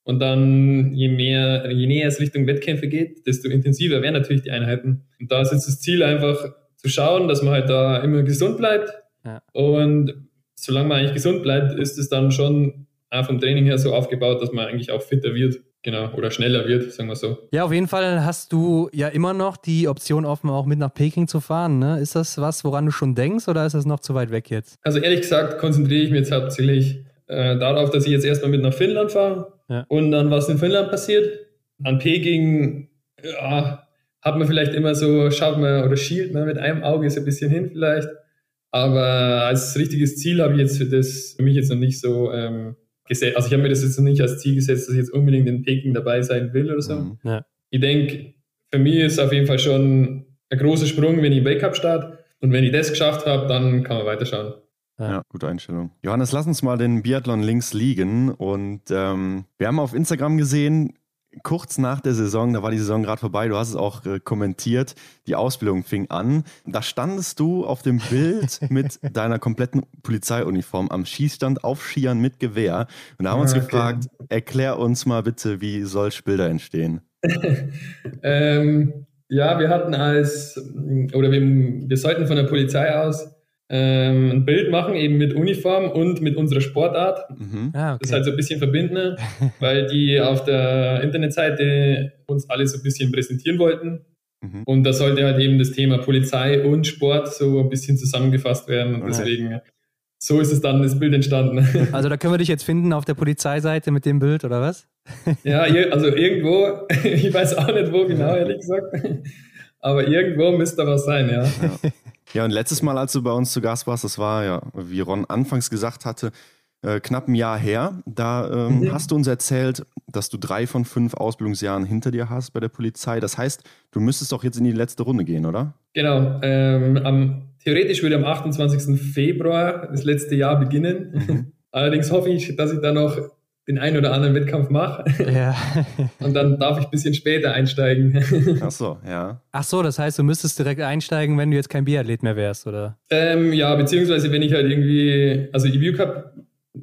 und dann, je mehr, je näher es Richtung Wettkämpfe geht, desto intensiver werden natürlich die Einheiten. Und da ist jetzt das Ziel einfach zu schauen, dass man halt da immer gesund bleibt. Ja. Und solange man eigentlich gesund bleibt, ist es dann schon auch vom Training her so aufgebaut, dass man eigentlich auch fitter wird. Genau, oder schneller wird, sagen wir so. Ja, auf jeden Fall hast du ja immer noch die Option offen, auch mit nach Peking zu fahren. Ne? Ist das was, woran du schon denkst oder ist das noch zu weit weg jetzt? Also ehrlich gesagt konzentriere ich mich jetzt hauptsächlich äh, darauf, dass ich jetzt erstmal mit nach Finnland fahre ja. und dann, was in Finnland passiert. An Peking, ja, hat man vielleicht immer so, schaut man oder schielt man mit einem Auge so ein bisschen hin vielleicht. Aber als richtiges Ziel habe ich jetzt für das, für mich jetzt noch nicht so ähm, gesetzt. Also ich habe mir das jetzt noch nicht als Ziel gesetzt, dass ich jetzt unbedingt in Peking dabei sein will oder so. Mhm. Ja. Ich denke, für mich ist auf jeden Fall schon ein großer Sprung, wenn ich im Weltcup starte. Und wenn ich das geschafft habe, dann kann man weiterschauen. Ja. ja, gute Einstellung. Johannes, lass uns mal den Biathlon links liegen. Und ähm, wir haben auf Instagram gesehen, kurz nach der Saison, da war die Saison gerade vorbei, du hast es auch äh, kommentiert, die Ausbildung fing an. Da standest du auf dem Bild mit deiner kompletten Polizeiuniform am Schießstand auf Skiern mit Gewehr. Und da haben wir uns okay. gefragt, erklär uns mal bitte, wie solche Bilder entstehen. ähm, ja, wir hatten als, oder wir, wir sollten von der Polizei aus ähm, ein Bild machen, eben mit Uniform und mit unserer Sportart. Mhm. Ah, okay. Das ist halt so ein bisschen verbinden, weil die auf der Internetseite uns alle so ein bisschen präsentieren wollten. Mhm. Und da sollte halt eben das Thema Polizei und Sport so ein bisschen zusammengefasst werden. Und deswegen, so ist es dann das Bild entstanden. Also da können wir dich jetzt finden auf der Polizeiseite mit dem Bild, oder was? Ja, also irgendwo, ich weiß auch nicht wo genau, ehrlich gesagt. Aber irgendwo müsste was sein, ja. ja. Ja, und letztes Mal, als du bei uns zu Gast warst, das war ja, wie Ron anfangs gesagt hatte, äh, knapp ein Jahr her. Da ähm, mhm. hast du uns erzählt, dass du drei von fünf Ausbildungsjahren hinter dir hast bei der Polizei. Das heißt, du müsstest doch jetzt in die letzte Runde gehen, oder? Genau. Ähm, am, theoretisch würde am 28. Februar das letzte Jahr beginnen. Mhm. Allerdings hoffe ich, dass ich da noch den einen oder anderen Wettkampf mache. Ja. Und dann darf ich ein bisschen später einsteigen. Ach so, ja. Ach so, das heißt, du müsstest direkt einsteigen, wenn du jetzt kein Biathlet mehr wärst, oder? Ähm, ja, beziehungsweise wenn ich halt irgendwie, also EBU Cup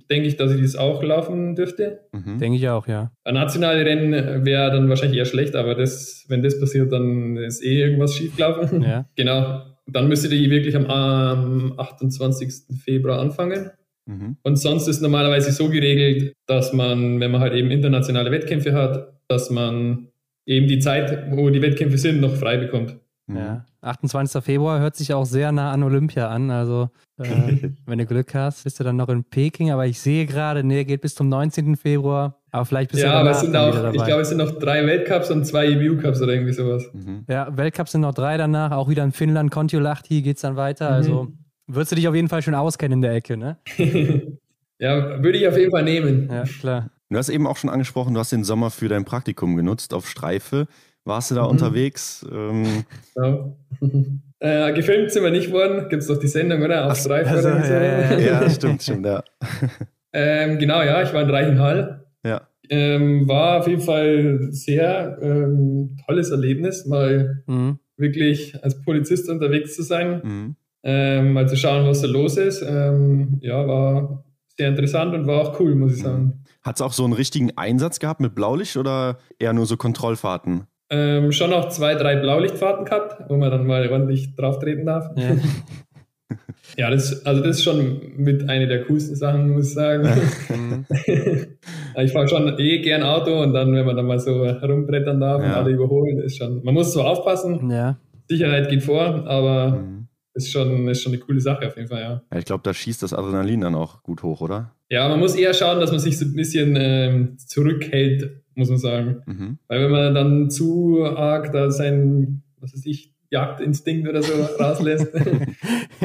denke ich, dass ich das auch laufen dürfte. Mhm. Denke ich auch, ja. Ein nationales Rennen wäre dann wahrscheinlich eher schlecht, aber das, wenn das passiert, dann ist eh irgendwas schiefgelaufen. Ja. Genau. Dann müsstet ihr wirklich am, am 28. Februar anfangen. Mhm. Und sonst ist normalerweise so geregelt, dass man, wenn man halt eben internationale Wettkämpfe hat, dass man eben die Zeit, wo die Wettkämpfe sind, noch frei bekommt. Mhm. Ja, 28. Februar hört sich auch sehr nah an Olympia an. Also, äh, wenn du Glück hast, bist du dann noch in Peking. Aber ich sehe gerade, nee, geht bis zum 19. Februar. Aber vielleicht bist ja, du aber es sind auch, ich glaube, es sind noch drei Weltcups und zwei EBU-Cups oder irgendwie sowas. Mhm. Ja, Weltcups sind noch drei danach. Auch wieder in Finnland, Kontiolahti geht es dann weiter. Also mhm. Würdest du dich auf jeden Fall schon auskennen in der Ecke, ne? ja, würde ich auf jeden Fall nehmen. Ja, klar. Du hast eben auch schon angesprochen, du hast den Sommer für dein Praktikum genutzt auf Streife. Warst du da mhm. unterwegs? Ähm ja. Äh, gefilmt sind wir nicht worden. Gibt es doch die Sendung, oder? Auf Streife also, oder so. Ja, ja, ja. stimmt, stimmt, ja. ähm, genau, ja, ich war in Reichenhall. Ja. Ähm, war auf jeden Fall sehr ähm, tolles Erlebnis, mal mhm. wirklich als Polizist unterwegs zu sein. Mhm ähm, mal zu schauen, was da los ist. Ähm, ja, war sehr interessant und war auch cool, muss ich sagen. Hat es auch so einen richtigen Einsatz gehabt mit Blaulicht oder eher nur so Kontrollfahrten? Ähm, schon auch zwei, drei Blaulichtfahrten gehabt, wo man dann mal ordentlich drauf treten darf. Ja, ja das, also das ist schon mit einer der coolsten Sachen, muss ich sagen. Ich fahre schon eh gern Auto und dann, wenn man dann mal so rumbrettern darf ja. und alle überholen, ist schon, man muss zwar aufpassen, ja. Sicherheit geht vor, aber mhm ist schon, ist schon eine coole Sache auf jeden Fall, ja. ja ich glaube, da schießt das Adrenalin dann auch gut hoch, oder? Ja, man muss eher schauen, dass man sich so ein bisschen ähm, zurückhält, muss man sagen. Mhm. Weil wenn man dann zu arg da sein, was weiß ich, Jagdinstinkt oder so rauslässt,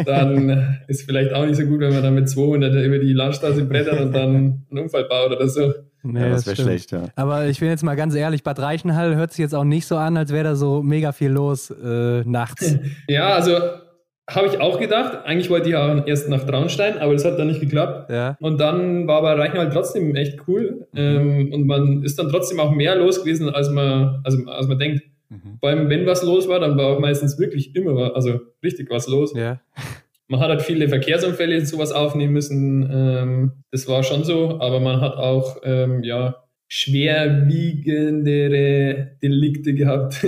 dann ist vielleicht auch nicht so gut, wenn man dann mit 200 über die Landstraße brettert und dann einen Unfall baut oder so. Nee, ja, das wäre schlecht, ja. Aber ich bin jetzt mal ganz ehrlich, Bad Reichenhall hört sich jetzt auch nicht so an, als wäre da so mega viel los äh, nachts. ja, also habe ich auch gedacht. Eigentlich wollte ich auch erst nach Traunstein, aber das hat dann nicht geklappt. Ja. Und dann war aber Reichenhall trotzdem echt cool. Mhm. Ähm, und man ist dann trotzdem auch mehr los gewesen, als man, also, als man denkt. Mhm. Vor allem, wenn was los war, dann war auch meistens wirklich immer was, also richtig was los. Ja. Man hat halt viele Verkehrsunfälle und sowas aufnehmen müssen. Ähm, das war schon so, aber man hat auch ähm, ja, schwerwiegendere Delikte gehabt.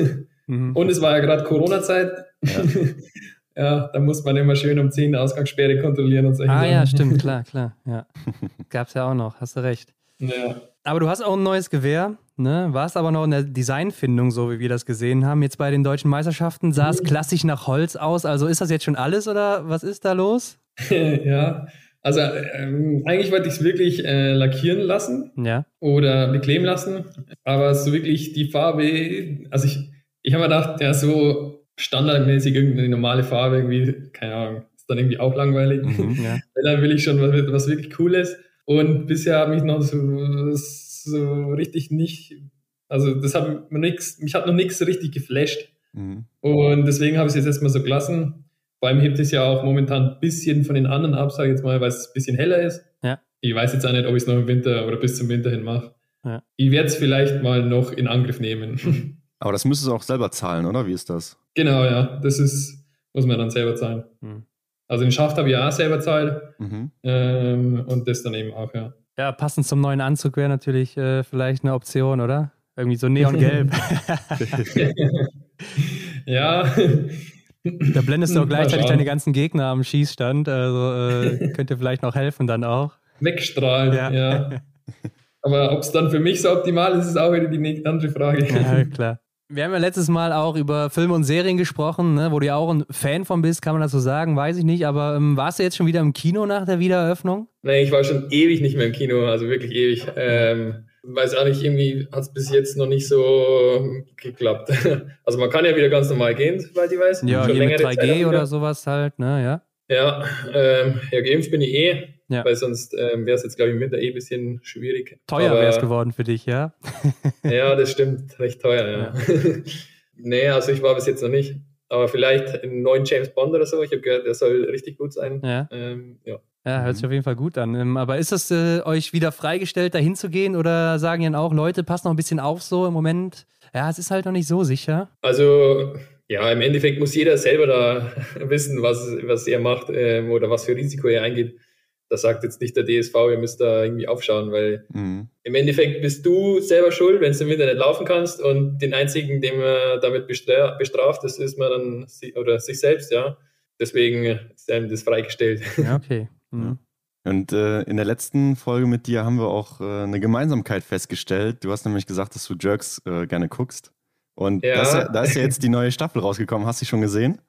Mhm. Und es war ja gerade Corona-Zeit. Ja. Ja, da muss man immer schön um 10 Ausgangssperre kontrollieren und solche Ah Sachen. ja, stimmt, klar, klar. Ja. Gab es ja auch noch, hast du recht. Ja. Aber du hast auch ein neues Gewehr, ne? Warst aber noch in der Designfindung, so wie wir das gesehen haben. Jetzt bei den deutschen Meisterschaften sah es mhm. klassisch nach Holz aus. Also ist das jetzt schon alles oder was ist da los? ja, also ähm, eigentlich wollte ich es wirklich äh, lackieren lassen ja. oder bekleben lassen, aber so wirklich die Farbe, also ich, ich habe mir gedacht, ja, so standardmäßig irgendeine normale Farbe, irgendwie, keine Ahnung, ist dann irgendwie auch langweilig. Mhm, ja. dann will ich schon was, was wirklich Cooles. Und bisher habe ich noch so, so richtig nicht Also das hat mir nix, mich hat noch nichts richtig geflasht. Mhm. Und deswegen habe ich es jetzt erstmal so gelassen. Vor allem hebt es ja auch momentan ein bisschen von den anderen ab, sage ich jetzt mal, weil es ein bisschen heller ist. Ja. Ich weiß jetzt auch nicht, ob ich es noch im Winter oder bis zum Winter hin mache. Ja. Ich werde es vielleicht mal noch in Angriff nehmen. Aber das müsstest du auch selber zahlen, oder? Wie ist das? Genau, ja. Das ist, muss man dann selber zahlen. Mhm. Also den Schaft habe ich auch selber zahlt. Mhm. Ähm, und das dann eben auch, ja. Ja, passend zum neuen Anzug wäre natürlich äh, vielleicht eine Option, oder? Irgendwie so neongelb. ja. Da blendest du auch gleichzeitig deine ganzen Gegner am Schießstand. Also äh, könnte vielleicht noch helfen dann auch. Wegstrahlen, ja. ja. Aber ob es dann für mich so optimal ist, ist auch wieder die andere Frage. Ja, klar. Wir haben ja letztes Mal auch über Filme und Serien gesprochen, ne, wo du ja auch ein Fan von bist, kann man das so sagen, weiß ich nicht. Aber ähm, warst du jetzt schon wieder im Kino nach der Wiedereröffnung? Nee, ich war schon ewig nicht mehr im Kino, also wirklich ewig. Ähm, weiß auch nicht, irgendwie hat es bis jetzt noch nicht so geklappt. Also man kann ja wieder ganz normal gehen, soweit ich weiß. Ja, schon mit 3G oder sowas halt, ne, ja. Ja, ähm, ja, geimpft bin ich eh. Ja. Weil sonst ähm, wäre es jetzt, glaube ich, im Winter eh ein bisschen schwierig. Teuer wäre es geworden für dich, ja? ja, das stimmt. Recht teuer, ja. ja. nee, also ich war bis jetzt noch nicht. Aber vielleicht einen neuen James Bond oder so. Ich habe gehört, der soll richtig gut sein. Ja. Ähm, ja. Ja, hört sich auf jeden Fall gut an. Ähm, aber ist es äh, euch wieder freigestellt, da hinzugehen oder sagen dann auch Leute, passt noch ein bisschen auf so im Moment? Ja, es ist halt noch nicht so sicher. Also, ja, im Endeffekt muss jeder selber da wissen, was, was er macht ähm, oder was für Risiko er eingeht da sagt jetzt nicht der DSV, ihr müsst da irgendwie aufschauen, weil mhm. im Endeffekt bist du selber schuld, wenn du im Internet laufen kannst und den einzigen, den man damit bestraft, das ist man dann oder sich selbst, ja. Deswegen ist einem das freigestellt. Ja, okay. Mhm. Und äh, in der letzten Folge mit dir haben wir auch äh, eine Gemeinsamkeit festgestellt. Du hast nämlich gesagt, dass du Jerks äh, gerne guckst. Und ja. Das, da ist ja jetzt die neue Staffel rausgekommen. Hast du die schon gesehen?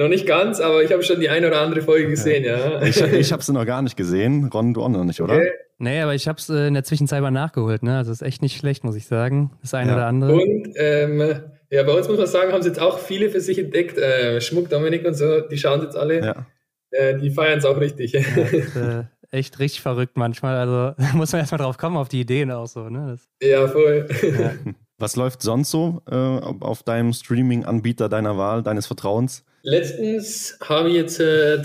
Noch nicht ganz, aber ich habe schon die eine oder andere Folge gesehen, ja. Ich, ich habe sie noch gar nicht gesehen. Ron, du auch noch nicht, oder? Okay. Nee, aber ich habe es äh, in der Zwischenzeit mal nachgeholt. Ne? Also ist echt nicht schlecht, muss ich sagen. Das eine ja. oder andere. Und ähm, ja, bei uns muss man sagen, haben sie jetzt auch viele für sich entdeckt. Äh, Schmuck, Dominik und so, die schauen jetzt alle. Ja. Äh, die feiern es auch richtig. Ja, ist, äh, echt richtig verrückt manchmal. Also muss man erstmal drauf kommen, auf die Ideen auch so. Ne? Das, ja, voll. Ja. Was läuft sonst so äh, auf deinem Streaming-Anbieter deiner Wahl, deines Vertrauens? Letztens habe ich jetzt äh,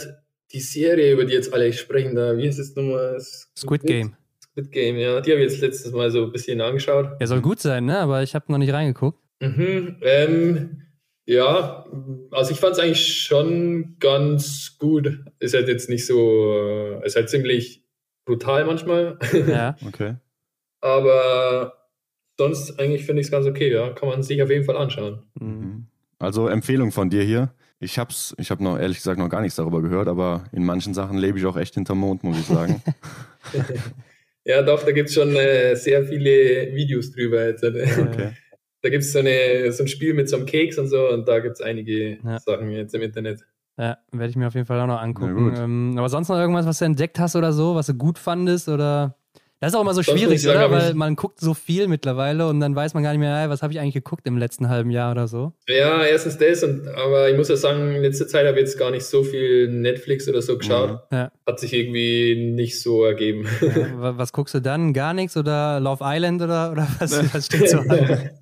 die Serie, über die jetzt alle sprechen, da, wie heißt es nochmal? Squid Game. Squid Game, ja. Die habe ich jetzt letztes Mal so ein bisschen angeschaut. Ja, soll gut sein, ne? Aber ich habe noch nicht reingeguckt. Mhm, ähm, ja, also ich fand es eigentlich schon ganz gut. Ist halt jetzt nicht so, äh, ist halt ziemlich brutal manchmal. Ja, okay. Aber sonst eigentlich finde ich es ganz okay, ja. Kann man sich auf jeden Fall anschauen. Mhm. Also Empfehlung von dir hier. Ich hab's, ich habe noch ehrlich gesagt noch gar nichts darüber gehört, aber in manchen Sachen lebe ich auch echt hinterm Mond, muss ich sagen. ja, doch, da gibt es schon äh, sehr viele Videos drüber jetzt. Okay. Da gibt es so, so ein Spiel mit so einem Keks und so und da gibt es einige ja. Sachen jetzt im Internet. Ja, werde ich mir auf jeden Fall auch noch angucken. Ähm, aber sonst noch irgendwas, was du entdeckt hast oder so, was du gut fandest oder das ist auch immer so schwierig, sagen, oder? Weil man guckt so viel mittlerweile und dann weiß man gar nicht mehr, was habe ich eigentlich geguckt im letzten halben Jahr oder so. Ja, erstens das, und, aber ich muss ja sagen, in letzter Zeit habe ich jetzt gar nicht so viel Netflix oder so geschaut. Ja. Hat sich irgendwie nicht so ergeben. Ja, was guckst du dann? Gar nichts oder Love Island oder, oder was, was steht so an?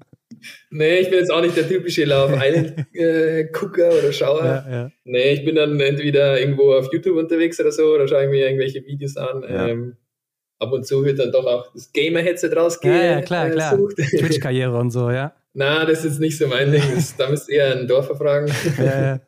Nee, ich bin jetzt auch nicht der typische Love Island-Gucker äh, oder Schauer. Ja, ja. Nee, ich bin dann entweder irgendwo auf YouTube unterwegs oder so oder schaue ich mir irgendwelche Videos an. Ja. Ähm, ab und zu wird dann doch auch das Gamer-Headset rausgehen. Ja, ja, klar, klar. Twitch-Karriere und so, ja. Na, das ist jetzt nicht so mein Ding. Das, da müsst ihr eher einen Dorfer fragen. Ja, ja.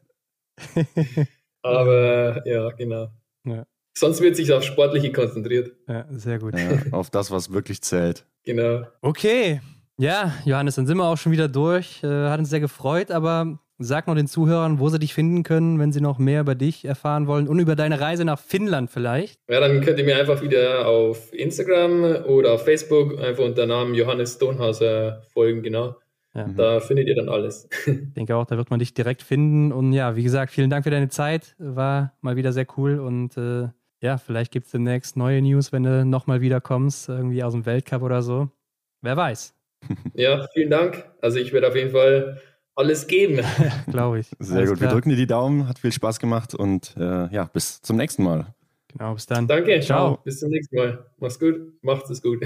Aber ja, genau. Ja. Sonst wird sich auf Sportliche konzentriert. Ja, sehr gut. Ja, auf das, was wirklich zählt. Genau. Okay. Ja, Johannes, dann sind wir auch schon wieder durch. Äh, hat uns sehr gefreut, aber Sag noch den Zuhörern, wo sie dich finden können, wenn sie noch mehr über dich erfahren wollen und über deine Reise nach Finnland vielleicht. Ja, dann könnt ihr mir einfach wieder auf Instagram oder auf Facebook einfach unter Namen Johannes Stonhauser folgen, genau. Ja. Da findet ihr dann alles. Ich denke auch, da wird man dich direkt finden. Und ja, wie gesagt, vielen Dank für deine Zeit. War mal wieder sehr cool. Und äh, ja, vielleicht gibt es demnächst neue News, wenn du nochmal wiederkommst, irgendwie aus dem Weltcup oder so. Wer weiß. Ja, vielen Dank. Also ich werde auf jeden Fall alles geben. Glaube ich. Sehr alles gut. Klar. Wir drücken dir die Daumen. Hat viel Spaß gemacht und äh, ja, bis zum nächsten Mal. Genau, bis dann. Danke. Ciao. Bis zum nächsten Mal. Mach's gut. Macht's es gut.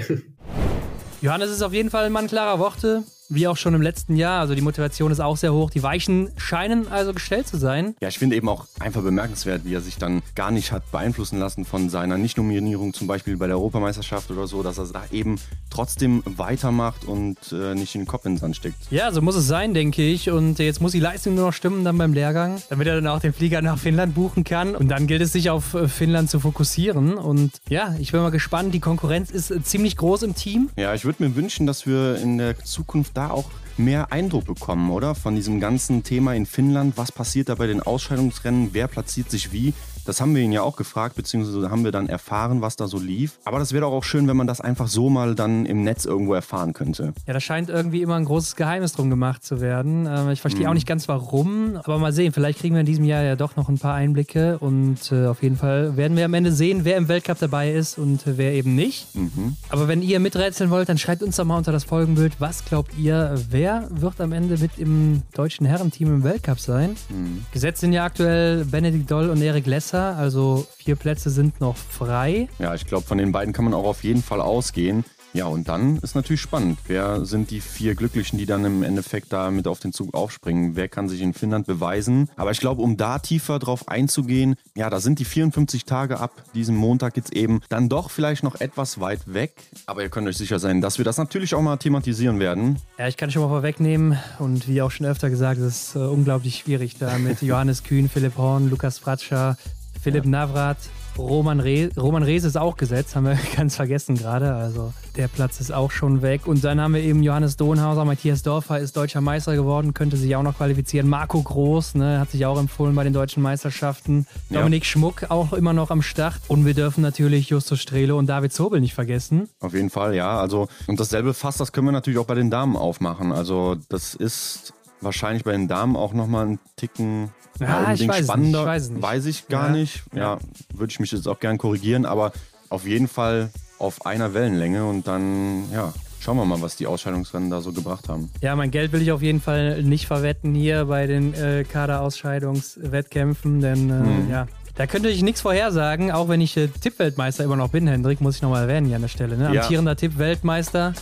Johannes ist auf jeden Fall ein Mann klarer Worte. Wie auch schon im letzten Jahr. Also die Motivation ist auch sehr hoch. Die Weichen scheinen also gestellt zu sein. Ja, ich finde eben auch einfach bemerkenswert, wie er sich dann gar nicht hat beeinflussen lassen von seiner Nicht-Nominierung, zum Beispiel bei der Europameisterschaft oder so, dass er da eben trotzdem weitermacht und äh, nicht in den Kopf in den Sand steckt. Ja, so muss es sein, denke ich. Und jetzt muss die Leistung nur noch stimmen dann beim Lehrgang, damit er dann auch den Flieger nach Finnland buchen kann. Und dann gilt es sich auf äh, Finnland zu fokussieren. Und ja, ich bin mal gespannt. Die Konkurrenz ist äh, ziemlich groß im Team. Ja, ich würde mir wünschen, dass wir in der Zukunft da auch mehr Eindruck bekommen, oder? Von diesem ganzen Thema in Finnland. Was passiert da bei den Ausscheidungsrennen? Wer platziert sich wie? Das haben wir ihn ja auch gefragt, beziehungsweise haben wir dann erfahren, was da so lief. Aber das wäre doch auch schön, wenn man das einfach so mal dann im Netz irgendwo erfahren könnte. Ja, da scheint irgendwie immer ein großes Geheimnis drum gemacht zu werden. Ähm, ich verstehe mhm. auch nicht ganz warum, aber mal sehen. Vielleicht kriegen wir in diesem Jahr ja doch noch ein paar Einblicke und äh, auf jeden Fall werden wir am Ende sehen, wer im Weltcup dabei ist und wer eben nicht. Mhm. Aber wenn ihr miträtseln wollt, dann schreibt uns doch mal unter das Folgenbild, was glaubt ihr, wer wird am Ende mit im deutschen Herrenteam im Weltcup sein? Mhm. Gesetzt sind ja aktuell Benedikt Doll und Erik Lesser Plätze, also vier Plätze sind noch frei. Ja, ich glaube, von den beiden kann man auch auf jeden Fall ausgehen. Ja, und dann ist natürlich spannend. Wer sind die vier Glücklichen, die dann im Endeffekt da mit auf den Zug aufspringen? Wer kann sich in Finnland beweisen? Aber ich glaube, um da tiefer drauf einzugehen, ja, da sind die 54 Tage ab diesem Montag jetzt eben dann doch vielleicht noch etwas weit weg. Aber ihr könnt euch sicher sein, dass wir das natürlich auch mal thematisieren werden. Ja, ich kann schon mal vorwegnehmen und wie auch schon öfter gesagt, es ist äh, unglaublich schwierig da mit Johannes Kühn, Philipp Horn, Lukas Fratscher, Philipp ja. Navrat, Roman, Re Roman Rees ist auch gesetzt, haben wir ganz vergessen gerade. Also der Platz ist auch schon weg. Und dann haben wir eben Johannes Dohnhauser, Matthias Dorfer ist deutscher Meister geworden, könnte sich auch noch qualifizieren. Marco Groß ne, hat sich auch empfohlen bei den deutschen Meisterschaften. Ja. Dominik Schmuck auch immer noch am Start. Und wir dürfen natürlich Justus Strehle und David Zobel nicht vergessen. Auf jeden Fall, ja. Also, und dasselbe Fass, das können wir natürlich auch bei den Damen aufmachen. Also das ist wahrscheinlich bei den Damen auch nochmal einen Ticken ja, ich spannender. Ich weiß, nicht. weiß ich gar ja. nicht. Ja, würde ich mich jetzt auch gern korrigieren, aber auf jeden Fall auf einer Wellenlänge und dann, ja, schauen wir mal, was die Ausscheidungsrennen da so gebracht haben. Ja, mein Geld will ich auf jeden Fall nicht verwetten hier bei den äh, Kaderausscheidungswettkämpfen, denn äh, mhm. ja, da könnte ich nichts vorhersagen, auch wenn ich äh, Tippweltmeister immer noch bin, Hendrik, muss ich nochmal erwähnen hier an der Stelle. Ne? Amtierender ja. Tippweltmeister.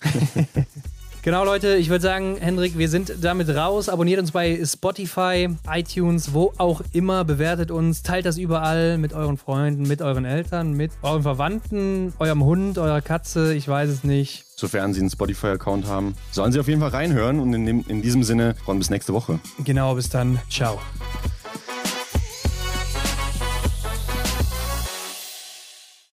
Genau, Leute, ich würde sagen, Hendrik, wir sind damit raus. Abonniert uns bei Spotify, iTunes, wo auch immer. Bewertet uns, teilt das überall mit euren Freunden, mit euren Eltern, mit euren Verwandten, eurem Hund, eurer Katze, ich weiß es nicht. Sofern Sie einen Spotify-Account haben, sollen Sie auf jeden Fall reinhören und in, dem, in diesem Sinne, freuen bis nächste Woche. Genau, bis dann. Ciao.